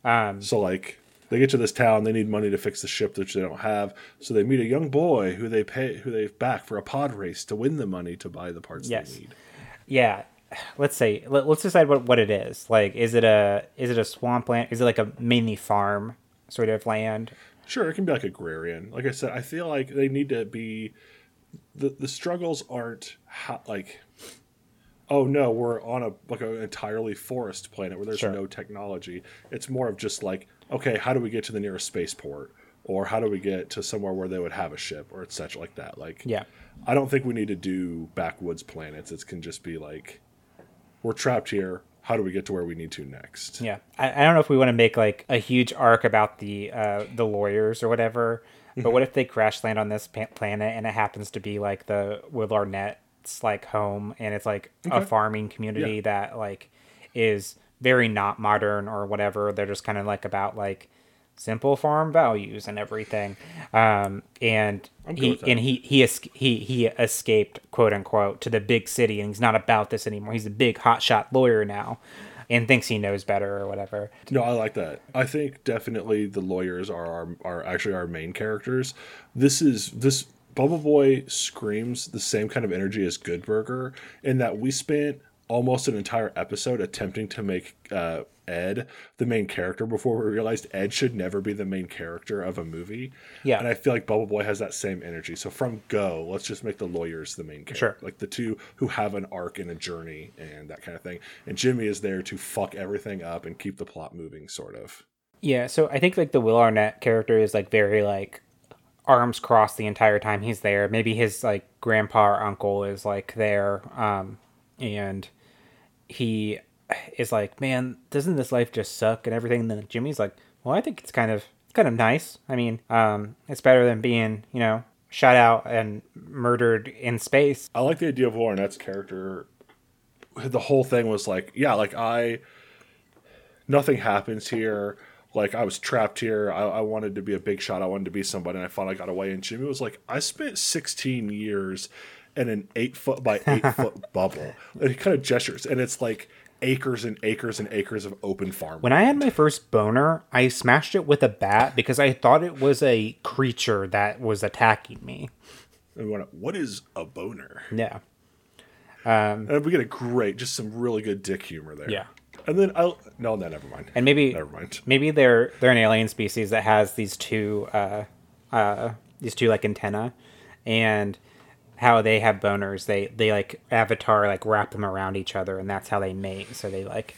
Um, So like they get to this town, they need money to fix the ship which they don't have. So they meet a young boy who they pay who they back for a pod race to win the money to buy the parts Yes. they need. yeah let's say let, us decide what, what it is like is it a is it a swampland is it like a mainly farm sort of land Sure, it can be like agrarian. Like I said, I feel like they need to be the the struggles aren't ha- like oh no, we're on a like an entirely forest planet where there's Sure. no technology. It's more of just like okay, how do we get to the nearest spaceport? Or how do we get to somewhere where they would have a ship or etc. like that? Like yeah I don't think we need to do backwoods planets. It can just be like we're trapped here. How do we get to where we need to next? yeah i, I don't know if we want to make like a huge arc about the uh the lawyers or whatever but what if they crash land on this pa- planet and it happens to be like the will arnett's like home and it's like a farming community Yeah. that like is very not modern or whatever. They're just kind of like about like simple farm values and everything. Um and he and he he he he escaped quote unquote to the big city and he's not about this anymore. He's a big hotshot lawyer now and thinks he knows better or whatever. No, I like that. I think definitely the lawyers are our, are actually our main characters. This is this Bubble Boy screams the same kind of energy as Good Burger in that we spent almost an entire episode attempting to make uh, Ed the main character before we realized Ed should never be the main character of a movie. Yeah. and I feel like Bubble Boy has that same energy. So from go, let's just make the lawyers the main character, Sure. like the two who have an arc and a journey and that kind of thing. And Jimmy is there to fuck everything up and keep the plot moving, sort of. Yeah, so I think like the Will Arnett character is like very like arms crossed the entire time he's there. Maybe his like grandpa or uncle is like there, um, and he is like, "Man, doesn't this life just suck?" and everything. And then Jimmy's like, "Well, I think it's kind of kind of nice. I mean, um, it's better than being you know shot out and murdered in space." I like the idea of Will Arnett's character. The whole thing was like, yeah, like I, nothing happens here. Like I was trapped here. I, I wanted to be a big shot. I wanted to be somebody, and I finally got away. And Jimmy was like, I spent 16 years in an eight foot by eight foot bubble. And he kind of gestures, and it's like acres and acres and acres of open farm. When I had my first boner, I smashed it with a bat because I thought it was a creature that was attacking me. Went, what is a boner? Yeah. And we get a great, just some really good dick humor there. Yeah. And then I no, no, never mind. and maybe never mind. maybe they're they're an alien species that has these two uh uh these two like antenna and how they have boners they they like avatar like wrap them around each other and that's how they mate so they like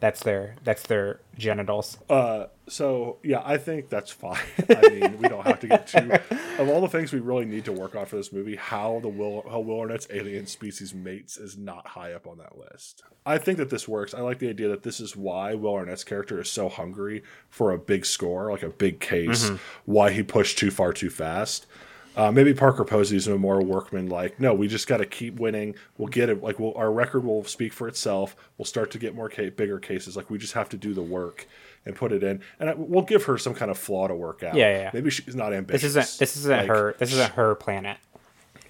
that's their that's their genitals uh, So yeah, I think that's fine. I mean, we don't have to get too. Of all the things we really need to work on for this movie, how the Will how Will Arnett's alien species mates is not high up on that list. I think that this works. I like the idea that this is why Will Arnett's character is so hungry for a big score, like a big case. Mm-hmm. Why he pushed too far too fast. Uh, maybe Parker Posey's a more workman like, no, we just got to keep winning. We'll get it. Like, we'll, our record will speak for itself. We'll start to get more ca- bigger cases. Like, we just have to do the work and put it in. And I, we'll give her some kind of flaw to work out. Yeah, yeah, yeah. Maybe she's not ambitious. This isn't this isn't Like, her this isn't her planet.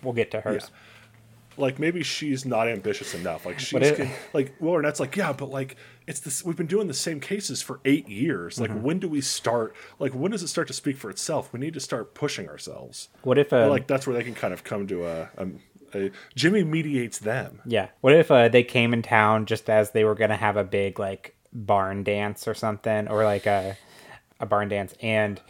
We'll get to hers. Like, maybe she's not ambitious enough. Like, she's it- can, like, Will Arnett's like, yeah, but like, it's this. We've been doing the same cases for eight years. Like, Mm-hmm. when do we start? Like, when does it start to speak for itself? We need to start pushing ourselves. What if uh, like that's where they can kind of come to a, a, Jimmy mediates them. Yeah. What if uh, they came in town just as they were gonna have a big like barn dance or something, or like a a barn dance, and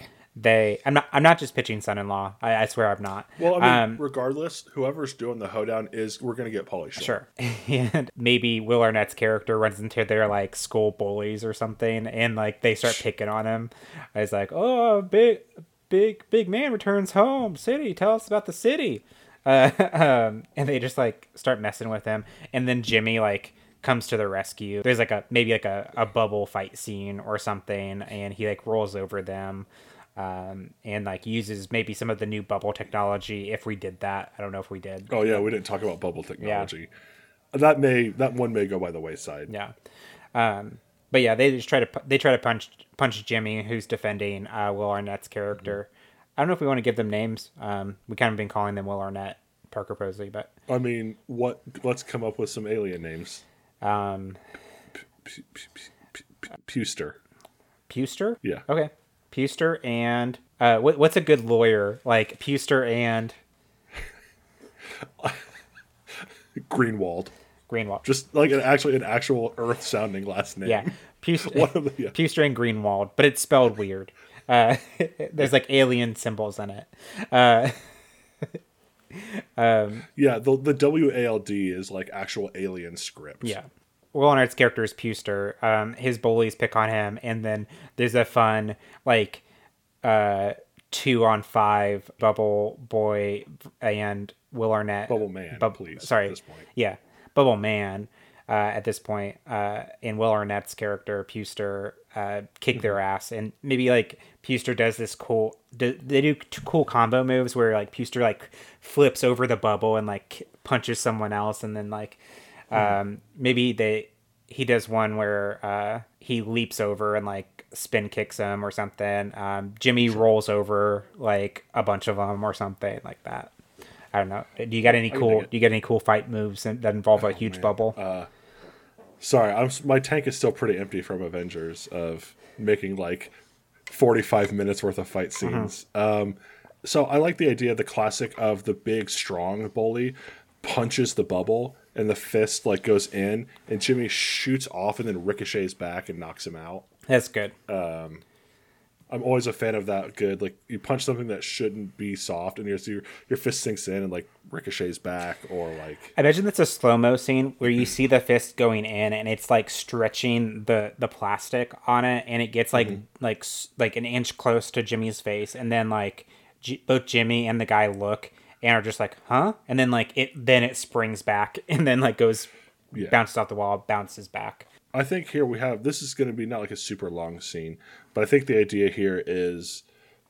they I'm not I'm not just pitching son-in-law. I, I swear I'm not. Well, I mean, um, regardless, whoever's doing the hoedown is we're gonna get Pauly Shore. and maybe Will Arnett's character runs into their like school bullies or something, and like they start picking on him. It's like, oh, big big big man returns home. City, tell us about the city. Uh, um, and they just like start messing with him, and then Jimmy like comes to the rescue. There's like a maybe like a, a bubble fight scene or something, and he like rolls over them. Um, and like uses maybe some of the new bubble technology if we did that. I don't know if we did. Oh yeah, we didn't talk about bubble technology. Yeah. That may that one may go by the wayside. Yeah. Um, but yeah, they just try to they try to punch punch Jimmy, who's defending uh, Will Arnett's character. I don't know if we want to give them names. Um, we kind of been calling them Will Arnett, Parker Posey, but I mean, what? Let's come up with some alien names. um, P- p- p- Puster. Puster. Yeah. Okay. Puster and uh, what, what's a good lawyer like Puster and Greenwald. Greenwald? Just like an actually an actual Earth sounding last name. yeah, Puster, One of the- yeah. Puster and Greenwald, but it's spelled weird. Uh, there's like alien symbols in it. Uh, Yeah, the the WALD is like actual alien script. Yeah. Will Arnett's character is Puster. Um, his bullies pick on him, and then there's a fun like uh, two on five Bubble Boy and Will Arnett. Bubble Man, Bub- please, Sorry. at this point. Yeah, Bubble Man. Uh, at this point, uh, and Will Arnett's character Puster uh, kick Mm-hmm. their ass, and maybe like Puster does this cool. Do, they do t- cool combo moves where like Puster like flips over the bubble and like punches someone else, and then like um, maybe they he does one where uh, he leaps over and like spin kicks him or something. Um, Jimmy rolls over like a bunch of them or something like that. I don't know. Do you got any cool? Do you get any cool fight moves that involve a huge bubble? Sorry, I'm my tank is still pretty empty from Avengers of making like 45 minutes worth of fight Mm-hmm. scenes. Um, so I like the idea, of the classic of the big strong bully punches the bubble and the fist like goes in and Jimmy shoots off and then ricochets back and knocks him out. That's good. Um, I'm always a fan of that. Good, like you punch something that shouldn't be soft, and your your, your fist sinks in and like ricochets back, or like I imagine that's a slow mo scene where you see the fist going in and it's like stretching the the plastic on it, and it gets like like s- like an inch close to Jimmy's face, and then like J- both Jimmy and the guy look and are just like, huh? And then like it then it springs back and then like goes Yeah. bounces off the wall, bounces back. I think here we have this is going to be not like a super long scene, but I think the idea here is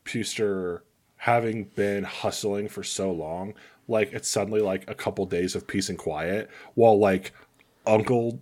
Puster having been hustling for so long, like it's suddenly like a couple days of peace and quiet, while like Uncle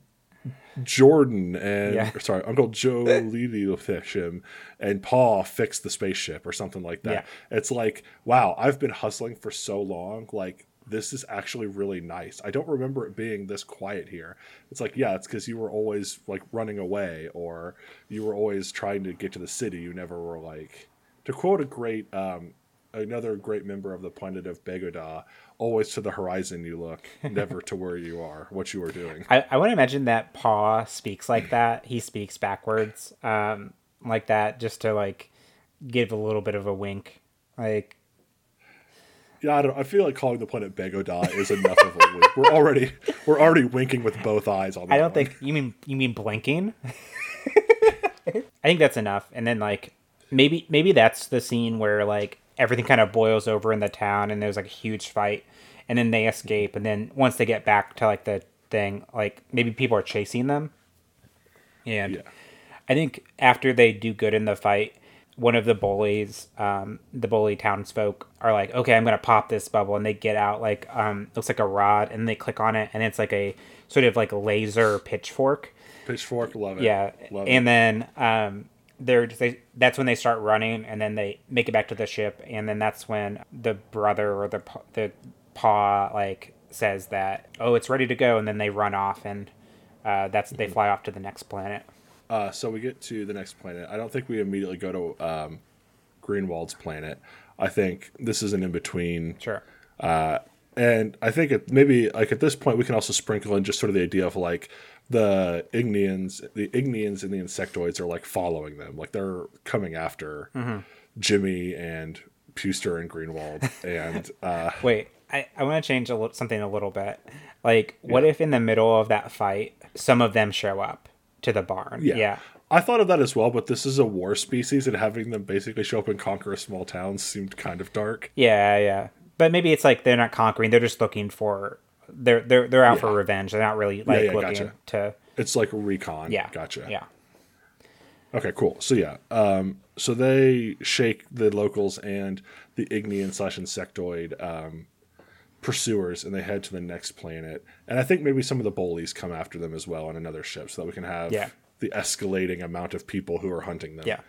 Jordan and Yeah. sorry, Uncle Joe Levy will fix him and Paul fixed the spaceship or something like that. Yeah. It's like, wow, I've been hustling for so long, like this is actually really nice. I don't remember it being this quiet here. It's like, yeah, it's because you were always like running away or you were always trying to get to the city. You never were like, to quote a great, um, another great member of the Pundit of Begoda, always to the horizon you look, never to where you are, what you are doing. I, I want to imagine that Paw speaks like that. He speaks backwards, um, like that, just to like give a little bit of a wink. Like, Yeah, I don't. I feel like calling the planet Begoda is enough of a wink. We're already we're already winking with both eyes on. I don't one. think you mean you mean blinking. I think that's enough. And then like maybe maybe that's the scene where like everything kind of boils over in the town and there's like a huge fight and then they escape and then once they get back to like the thing like maybe people are chasing them and Yeah. i think after they do good in the fight one of the bullies um, the bully townsfolk are like okay i'm gonna pop this bubble and they get out like um, looks like a rod and they click on it and it's like a sort of like laser pitchfork Pitchfork, love it. yeah, love and it. then um, they're they, that's when they start running, and then they make it back to the ship, and then that's when the brother or the the paw like says that oh it's ready to go, and then they run off, and uh, that's Mm-hmm. they fly off to the next planet. Uh, so we get to the next planet. I don't think we immediately go to um, Greenwald's planet. I think this is an in between. Sure. And I think it, maybe like at this point we can also sprinkle in just sort of the idea of like the Ignians, the Ignians and the insectoids are like following them, like they're coming after Jimmy and Puster and Greenwald, and uh, Wait, I, I want to change a li- something a little bit. Like, what if in the middle of that fight, some of them show up to the barn? yeah. yeah. I thought of that as well, but this is a war species, and having them basically show up and conquer a small town seemed kind of dark. Yeah, yeah. But maybe it's like they're not conquering; they're just looking for they're they're they're out for revenge. They're not really like yeah, looking gotcha. to It's like recon. yeah, gotcha. yeah. Okay, cool. So yeah, um, so they shake the locals and the Ignian slash insectoid um, pursuers, and they head to the next planet. And I think maybe some of the bullies come after them as well on another ship, so that we can have Yeah. the escalating amount of people who are hunting them. Yeah.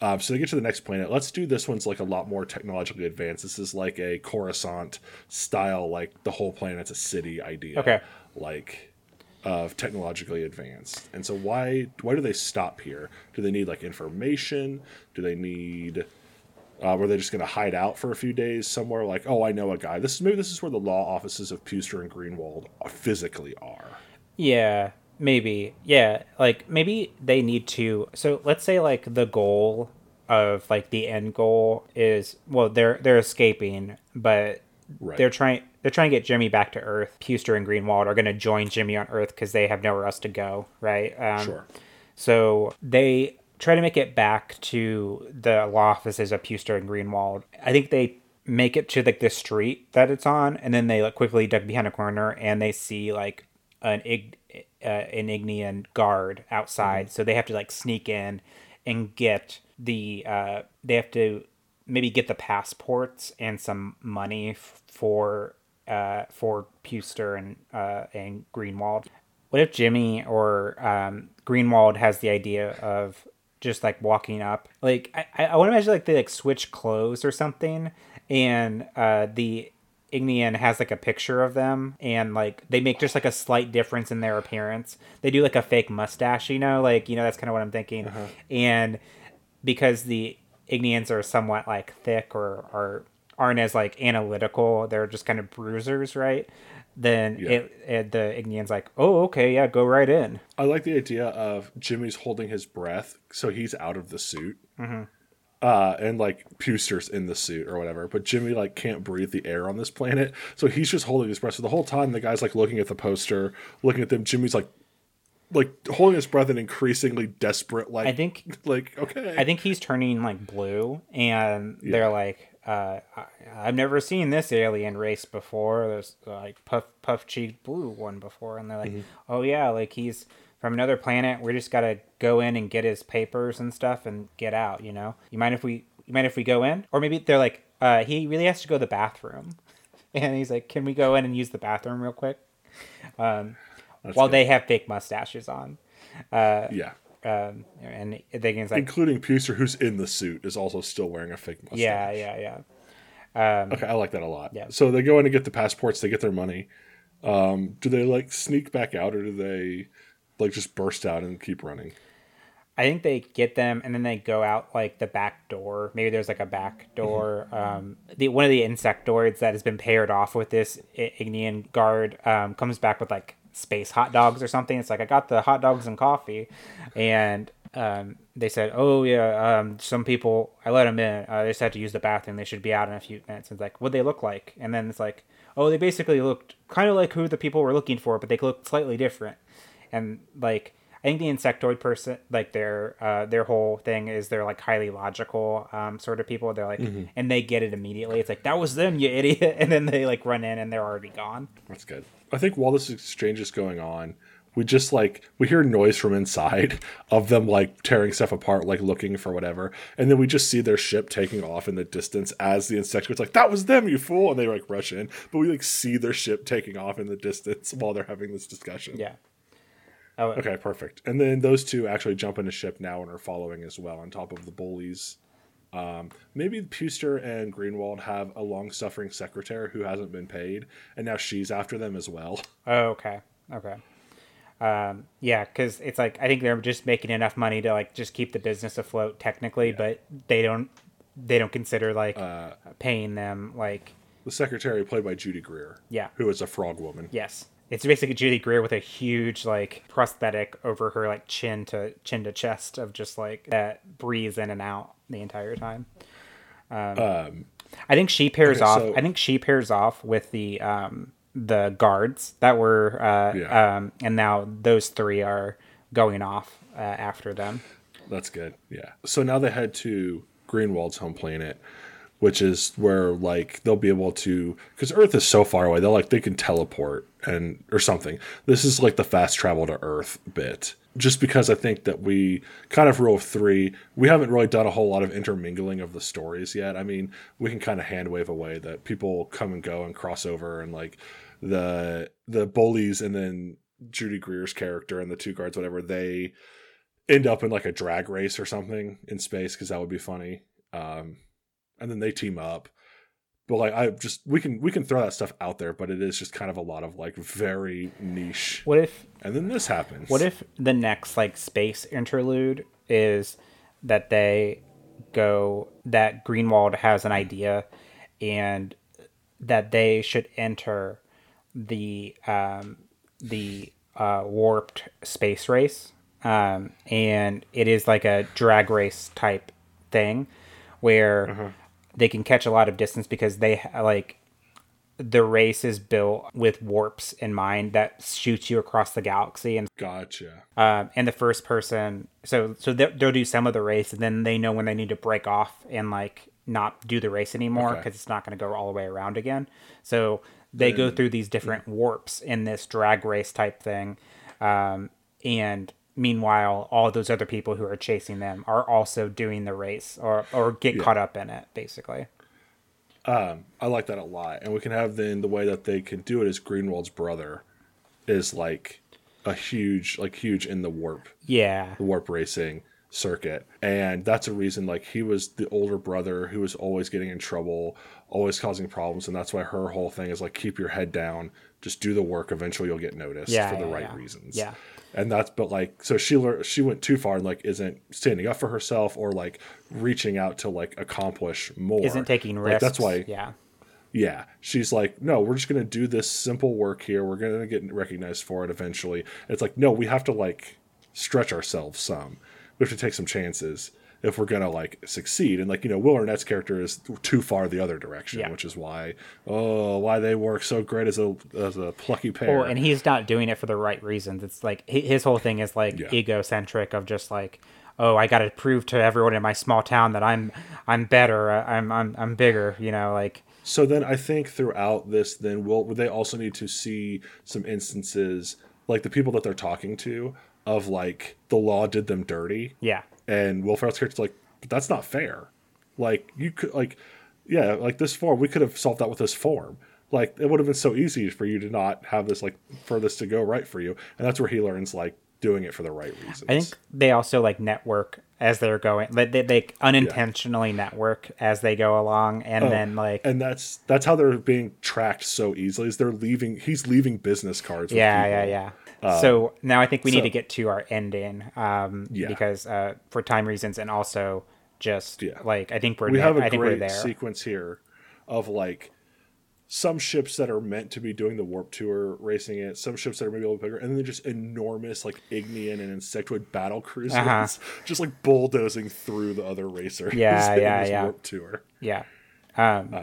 Um, so they get to the next planet. Let's do this one's like a lot more technologically advanced. This is like a Coruscant style, like the whole planet's a city idea. Okay. Like of technologically advanced. And so why why do they stop here? Do they need like information? Do they need uh, were they just going to hide out for a few days somewhere? Like, oh, I know a guy. This is maybe this is where the law offices of Puster and Greenwald physically are. Yeah, maybe. Yeah, like maybe they need to. So let's say like the goal of like the end goal is well they're they're escaping, but Right. they're trying they're trying to get Jimmy back to Earth. Puster and Greenwald are going to join Jimmy on Earth because they have nowhere else to go, right? Um, Sure. So they try to make it back to the law offices of Puster and Greenwald. I think they make it to like the street that it's on, and then they like quickly duck behind a corner and they see like an ig uh, an Ignian guard outside. So they have to like sneak in and get the uh, they have to maybe get the passports and some money f- for uh, for Puster and uh, and Greenwald. What if Jimmy or um, Greenwald has the idea of just like walking up? Like I, I want to imagine like they like switch clothes or something, and uh, the Ignian has like a picture of them, and like they make just like a slight difference in their appearance. They do like a fake mustache, you know, like you know that's kind of what I'm thinking, and because the Ignians are somewhat like thick or are aren't as like analytical, they're just kind of bruisers, right? Then Yeah. it, it the Ignian's like, oh okay, yeah, go right in. I like the idea of Jimmy's holding his breath, so he's out of the suit. Mm-hmm. Uh, and like Puster's in the suit or whatever, but Jimmy like can't breathe the air on this planet, so he's just holding his breath. So the whole time the guy's like looking at the poster, looking at them. Jimmy's like, like holding his breath and increasingly desperate. Like I think like okay, I think he's turning like blue, and they're like, uh, I, I've never seen this alien race before. There's like puff puff cheeked blue one before, and they're like, oh yeah, like he's from another planet. We just gotta go in and get his papers and stuff and get out. You know, you mind if we you mind if we go in, or maybe they're like, uh, he really has to go to the bathroom, and he's like, can we go in and use the bathroom real quick? Um, while good. they have fake mustaches on. yeah, Um, and they can like, including Puster, who's in the suit, is also still wearing a fake mustache. yeah, yeah, yeah. Um, Okay, I like that a lot. Yeah. So they go in and get the passports, they get their money. Um, do they like sneak back out or do they like just burst out and keep running? I think they get them and then they go out like the back door. Maybe there's like a back door. Um, the one of the insectoids that has been paired off with this I- Ignian guard um, comes back with like space hot dogs or something. It's like I got the hot dogs and coffee, and um, they said, "Oh yeah, um, some people I let them in. Uh, they just had to use the bathroom. They should be out in a few minutes." It's like, what they look like? And then it's like, oh, they basically looked kind of like who the people were looking for, but they looked slightly different. And like, I think the insectoid person, like their uh, their whole thing is they're like highly logical um, sort of people. They're like, Mm-hmm. and they get it immediately. It's like that was them, you idiot, and then they like run in and they're already gone. That's good. I think while this exchange is going on, we just like we hear noise from inside of them like tearing stuff apart, like looking for whatever, and then we just see their ship taking off in the distance as the insectoid's like, "That was them, you fool!" and they like rush in, but we like see their ship taking off in the distance while they're having this discussion. Yeah. Oh, Okay, perfect. And then those two actually jump into ship now and are following as well on top of the bullies. Um, maybe Puster and Greenwald have a long suffering secretary who hasn't been paid, and now she's after them as well. Oh, okay. Okay. Um, yeah, because it's like I think they're just making enough money to like just keep the business afloat technically, but they don't they don't consider like Uh, paying them like The secretary played by Judy Greer. Yeah. Who is a frog woman. yes. It's basically Judy Greer with a huge like prosthetic over her like chin to chin to chest of just like that breathes in and out the entire time. Um, I think she pairs okay, off. so- I think she pairs off with the um the guards that were uh Yeah. um and now those three are going off uh, after them. That's good. Yeah. So now they head to Greenwald's home planet, which is where like they'll be able to because Earth is so far away. They'll like they can teleport and or something. This is like the fast travel to Earth bit. Just because I think that we kind of rule of three, we haven't really done a whole lot of intermingling of the stories yet. I mean, we can kind of hand wave away that people come and go and cross over and like the the bullies and then Judy Greer's character and the two guards, whatever, they end up in like a drag race or something in space because that would be funny. Um, and then they team up. But like I just we can we can throw that stuff out there, but it is just kind of a lot of like very niche. What if And then this happens. What if the next like space interlude is that they go that Greenwald has an idea and that they should enter the um the uh warped space race um and it is like a drag race type thing where they can catch a lot of distance because they like the race is built with warps in mind that shoots you across the galaxy and Gotcha. um, and the first person so so they'll, they'll do some of the race and then they know when they need to break off and like not do the race anymore Okay. because it's not going to go all the way around again so they go through these different warps in this drag race type thing um, and meanwhile all those other people who are chasing them are also doing the race or or get caught up in it basically. Um, I like that a lot. And we can have then the way that they can do it is Greenwald's brother is like a huge like huge in the warp yeah. the warp racing circuit. And that's a reason like he was the older brother who was always getting in trouble always causing problems. And that's why her whole thing is like keep your head down just do the work. Eventually you'll get noticed Yeah, for the yeah, right yeah. reasons. Yeah. And that's but like so she lear- she went too far and like isn't standing up for herself or like reaching out to like accomplish more. Isn't taking Like, risks. that's why yeah. Yeah. She's like no we're just going to do this simple work here. We're going to get recognized for it eventually. It's like no we have to like stretch ourselves some. We have to take some chances if we're going to like succeed and like you know will arnett's character is too far the other direction Yeah. which is why oh why they work so great as a as a plucky pair Well, and he's not doing it for the right reasons. It's like his whole thing is like Yeah. egocentric of just like, oh, I got to prove to everyone in my small town that I'm I'm better, uh, I'm I'm I'm bigger, you know, like So then I think throughout this, then will they also need to see some instances like the people that they're talking to of like the law did them dirty, yeah, and Will Ferrell's character's like, but that's not fair. Like you could like, yeah, like this form we could have solved that with this form. Like it would have been so easy for you to not have this like for this to go right for you, and that's where he learns like doing it for the right reasons. I think they also like network as they're going. Like they, they unintentionally network as they go along, and Oh, then like and that's that's how they're being tracked so easily. Is they're leaving? He's leaving business cards. With yeah, people. yeah, yeah. so now I think we need to get to our ending, um, Yeah. because uh, for time reasons, and also just Yeah. like I think we're we ne- have a I think we're great there. sequence here of like some ships that are meant to be doing the warp tour racing it some ships that are maybe a little bigger and then just enormous like ignean and insectoid battle cruisers Uh-huh. just like bulldozing through the other racers Yeah, yeah, yeah. warp tour Yeah. Um,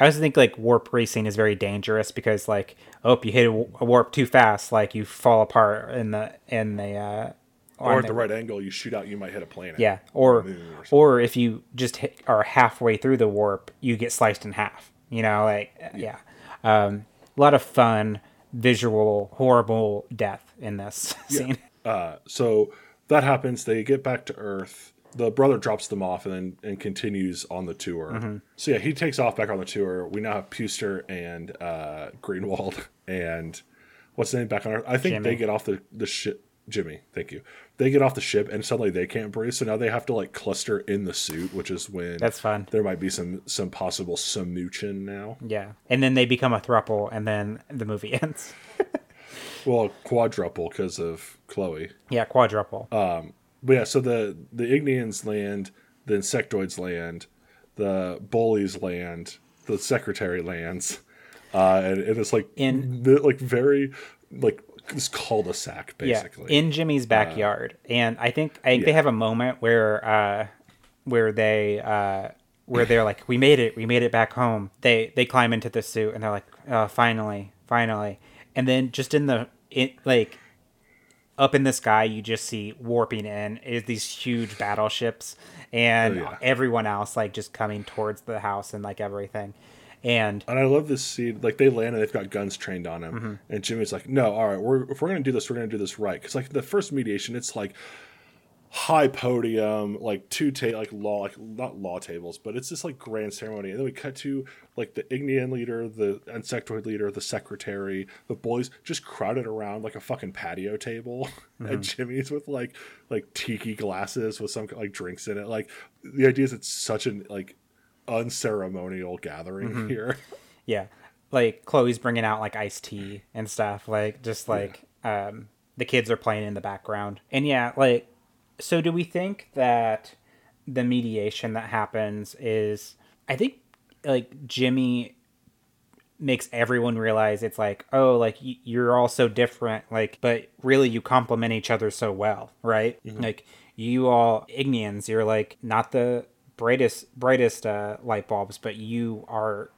I also think like warp racing is very dangerous because like oh if you hit a, warp too fast like you fall apart in the in the uh or at the the- right angle, you shoot out, you might hit a planet. Yeah, or or or if you just hit, are halfway through the warp, you get sliced in half. You know, like yeah, Um, a lot of fun visual horrible death in this scene. Uh, so that happens. They get back to Earth. The brother drops them off and then and continues on the tour. Mm-hmm. So yeah, he takes off back on the tour. We now have Puster and uh, Greenwald and what's the name back on Earth? I think Jimmy. they get off the the ship. Jimmy, thank you. They get off the ship and suddenly they can't breathe. So now they have to like cluster in the suit, which is when That's fun. There might be some some possible smooching now. Yeah, and then they become a thruple, and then the movie ends. Well, quadruple because of Chloe. yeah, quadruple. Um, But yeah, so the the Ignians land, the Insectoids land, the Bullies land, the Secretary lands, uh, and it is like In- the- like very like this cul-de-sac basically. Yeah, in Jimmy's backyard, and I think I think they have a moment where uh, where they uh, where they're like, "We made it, we made it back home." They they climb into the suit and they're like, oh, "Finally, finally!" And then just in the it like up in the sky, you just see warping in is these huge battleships, and Oh, yeah. everyone else like just coming towards the house and like everything, and and I love this scene. Like they land and they've got guns trained on him, Mm-hmm. and Jimmy's like, "No, all right, we're if we're gonna do this, we're gonna do this right." Because like the first mediation, it's like high podium, like two ta- like law, like not law tables, but it's this like grand ceremony. And then we cut to like the Ignian leader, the insectoid leader, the secretary, the boys just crowded around like a fucking patio table, and Jimmy's with like like tiki glasses with some like drinks in it. Like the idea is it's such an like unceremonial gathering here. Yeah. Like Chloe's bringing out like iced tea and stuff. Like just like um the kids are playing in the background. And yeah, like so do we think that the mediation that happens is I think like Jimmy makes everyone realize it's like oh like y- you're all so different like but really you complement each other so well right like you all ignians you're like not the brightest brightest uh, light bulbs but you are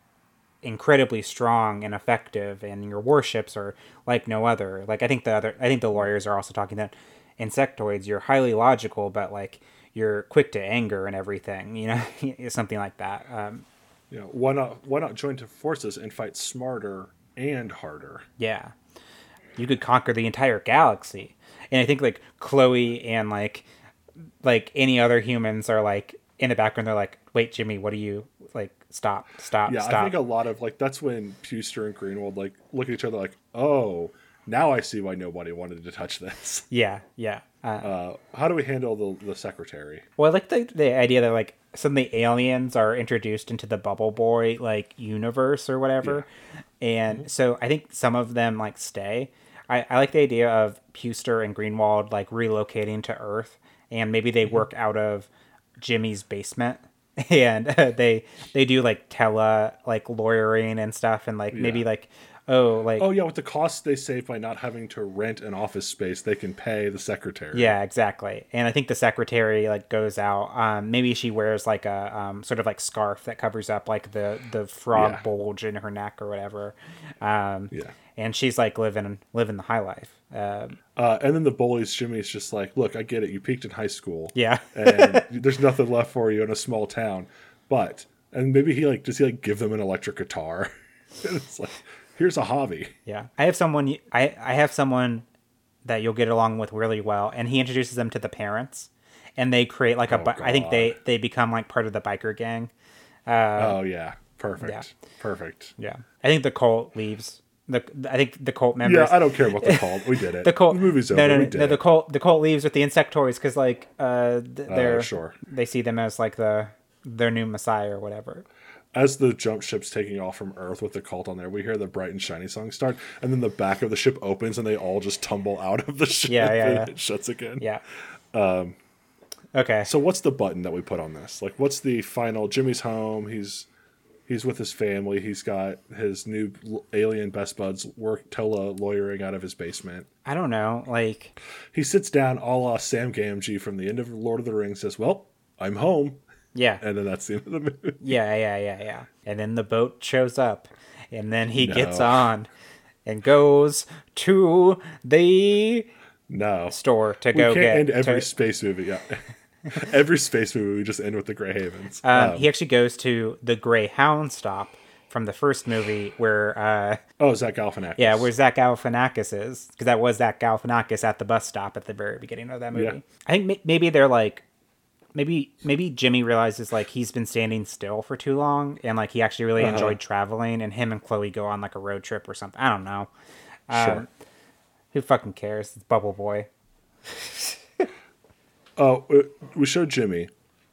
incredibly strong and effective and your warships are like no other. Like i think the other i think the lawyers are also talking that insectoids you're highly logical but like you're quick to anger and everything you know something like that um. You know, why not why not join to forces and fight smarter and harder? yeah. You could conquer the entire galaxy. And i think like chloe and like like any other humans are like in the background they're like wait jimmy what are you like stop stop Yeah, stop I think a lot of like that's when Puster and Greenwald like look at each other like, oh, now I see why nobody wanted to touch this. yeah yeah uh, Uh, how do we handle the the secretary? Well, I like the, the idea that like the aliens are introduced into the Bubble Boy like universe or whatever, and so I think some of them like stay. I, I like the idea of Puster and Greenwald like relocating to Earth, and maybe they work out of Jimmy's basement, and uh, they they do like tele like lawyering and stuff, and like maybe like oh like Oh yeah, with the costs they save by not having to rent an office space, they can pay the secretary. Yeah, exactly. And I think the secretary like goes out. Um, maybe she wears like a um, sort of like scarf that covers up like the the frog Yeah. bulge in her neck or whatever. Um, Yeah. And she's like living living the high life. Um, Uh, and then the bullies, Jimmy's just like, look, I get it. You peaked in high school. yeah. and there's nothing left for you in a small town. But and maybe he like does he like give them an electric guitar? it's like here's a hobby. Yeah, I have someone. I I have someone that you'll get along with really well, and he introduces them to the parents, and they create like a. Oh, I think they they become like part of the biker gang. oh yeah, perfect, yeah. perfect. Yeah, I think the cult leaves. The I think the cult members. Yeah, I don't care what the cult. We did it. the cult. The movie's over. No, no, we no, did no. The cult. The cult leaves with the insectoids because like uh they're sure. They see them as like the their new messiah or whatever. As the jump ship's taking off from Earth with the cult on there, we hear the bright and shiny song start, and then the back of the ship opens, and they all just tumble out of the ship, Yeah, yeah, and yeah. it shuts again. Yeah. Um. Okay. So what's the button that we put on this? Like, what's the final? Jimmy's home. He's he's with his family. He's got his new alien best buds work tele lawyering out of his basement. I don't know. Like He sits down, a la Sam Gamgee from the end of Lord of the Rings. Says, "Well, I'm home," yeah. and then that's the end of the movie. Yeah, yeah, yeah, yeah. And then the boat shows up, and then he gets on and goes to the No. store to go get. We go can't get. end every to- space movie. Yeah. every space movie, we just end with the Grey Havens. um, Um, he actually goes to the Greyhound stop from the first movie where, uh, oh, Zach Galifianakis. yeah, where Zach Galifianakis is, because that was Zach Galifianakis at the bus stop at the very beginning of that movie. Yeah. I think ma- maybe they're like, maybe maybe Jimmy realizes like he's been standing still for too long, and like he actually really Uh-huh. enjoyed traveling, and him and Chloe go on like a road trip or something. I don't know. Sure. Um, Who fucking cares? It's Bubble Boy. Oh, uh, we show Jimmy,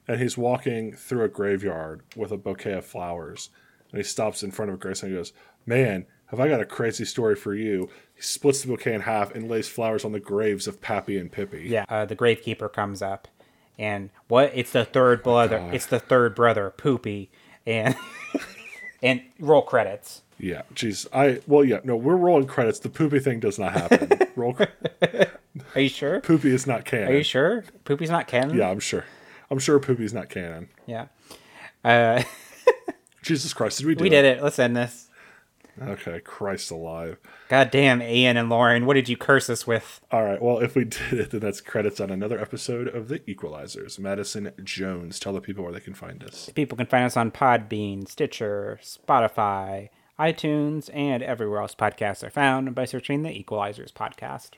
and he's walking through a graveyard with a bouquet of flowers. And he stops in front of a Grace and he goes, Man, have I got a crazy story for you? He splits the bouquet in half and lays flowers on the graves of Pappy and Pippi. Yeah, uh, the gravekeeper comes up, and what? It's the third brother. God. It's the third brother, Poopy, and and roll credits. Yeah, jeez. I well, yeah, no, we're rolling credits. The poopy thing does not happen. Roll. Are you sure? Poopy is not canon. Are you sure? Poopy's not canon. Yeah, I'm sure. I'm sure Poopy's not canon. Yeah. Uh, Jesus Christ, did we do we did it. Let's end this. Okay, Christ alive. God damn, Ian and Lauren, what did you curse us with? All right, well, if we did it, then that's credits on another episode of The Sequelizers. Madison Jones, tell the people where they can find us. People can find us on Podbean, Stitcher, Spotify, iTunes, and everywhere else podcasts are found by searching the Sequelizers podcast.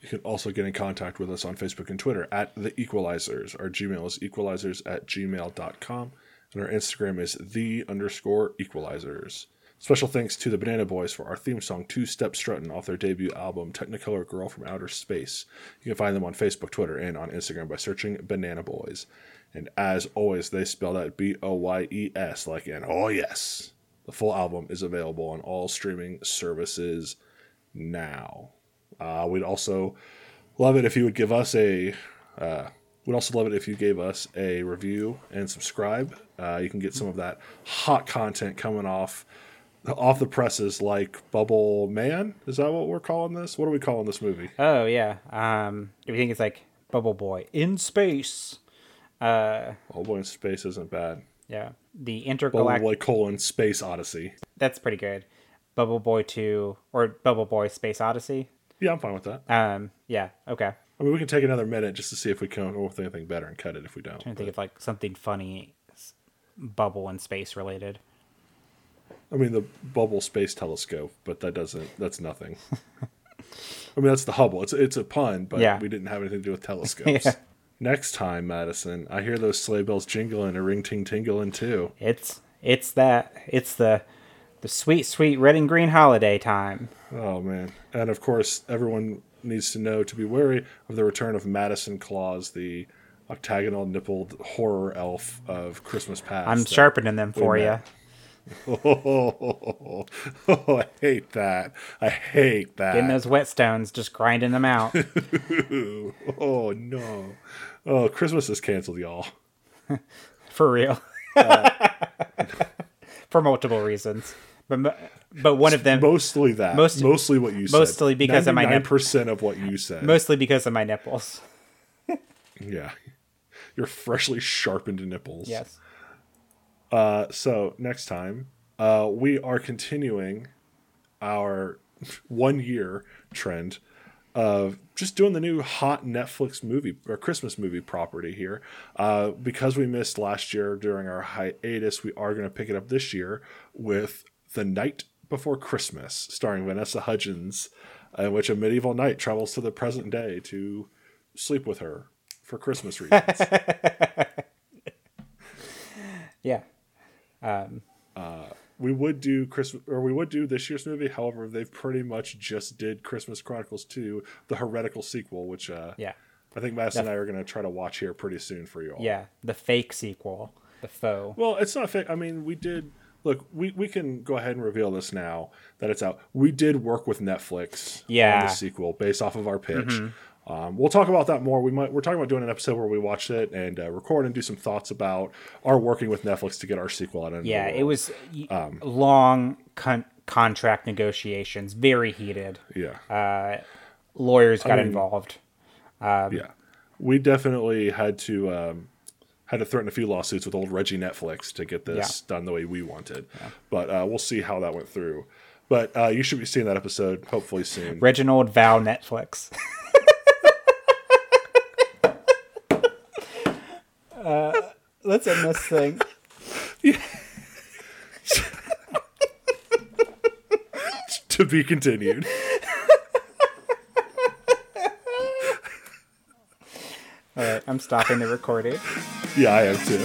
You can also get in contact with us on Facebook and Twitter at The Sequelizers. Our Gmail is sequelizers at gmail.com, and our Instagram is The underscore Sequelizers. Special thanks to the Banana Boys for our theme song, Two Step Strutting, off their debut album, Technicolor Girl from Outer Space. You can find them on Facebook, Twitter, and on Instagram by searching Banana Boys. And as always, they spell that B O Y E S, like an oh yes. The full album is available on all streaming services now. Uh, we'd also love it if you would give us a. Uh, we'd also love it if you gave us a review and subscribe. Uh, you can get some of that hot content coming off off the presses, like Bubble Man. Is that what we're calling this? What are we calling this movie? Oh, yeah. Um, do you think it's like Bubble Boy in space? Uh, Oh boy, in space isn't bad. yeah. The Bubble intergalactic. Boy colon Space Odyssey. That's pretty good. Bubble Boy 2 or Bubble Boy Space Odyssey. Yeah, I'm fine with that. Um, yeah, okay. I mean, we can take another minute just to see if we come up with anything better and cut it if we don't. trying to think of like something funny, bubble and space related. I mean, the Bubble Space Telescope, but that doesn't. That's nothing. I mean, that's the Hubble. It's it's a pun, but Yeah. we didn't have anything to do with telescopes. Yeah. Next time, Madison, I hear those sleigh bells jingling and ring ting tingling too. It's it's that it's the the sweet sweet red and green holiday time. Oh man! And of course, everyone needs to know to be wary of the return of Madison Claus, the octagonal nippled horror elf of Christmas past. I'm sharpening them for you. met. Oh, I hate that. I hate that. Getting those whetstones, just grinding them out. Oh no. Oh, Christmas is canceled, y'all. for real. for multiple reasons. But but one of them Mostly that. Most- mostly what you said. mostly because of my nip- percent of what you said. mostly because of my nipples. yeah. Your freshly sharpened nipples. Yes. Uh, so next time, uh, we are continuing our one year trend of just doing the new hot Netflix movie or Christmas movie property here. Uh, because we missed last year during our hiatus, we are going to pick it up this year with The Knight Before Christmas, starring Vanessa Hudgens, in which a medieval knight travels to the present day to sleep with her for Christmas reasons. Yeah. Um, uh, we would do Christmas or we would do this year's movie. However, they've pretty much just did Christmas Chronicles 2, the heretical sequel, which uh, Yeah. I think Madison and I are going to try to watch here pretty soon for you all. Yeah. The fake sequel. The faux. Well, it's not fake. I mean, we did look. We we can go ahead and reveal this now that it's out. We did work with Netflix on Yeah. the sequel based off of our pitch. Mm-hmm. Um, we'll talk about that more. We might. We're talking about doing an episode where we watch it and uh, record and do some thoughts about our working with Netflix to get our sequel out. Yeah, it was Um, long con- contract negotiations, very heated. Yeah. Lawyers got mean- involved. Yeah, we definitely had to um, had to threaten a few lawsuits with old Reggie Netflix to get this done the way we wanted. But uh, we'll see how that went through. But uh, you should be seeing that episode hopefully soon. Reginald Val Netflix. Uh, let's end this thing. to be continued. All right, I'm stopping the recording. Yeah, I am too.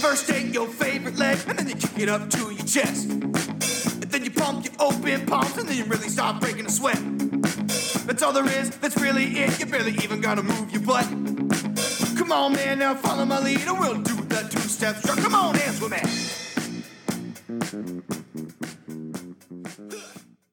First take your favorite leg, and then you kick it up to your chest. And then you pump your open palms, and then you really start breaking a sweat. That's all there is, that's really it. You barely even gotta move your butt. Come on, man, now follow my lead, and we'll do the two step strut. Come on, dance with me.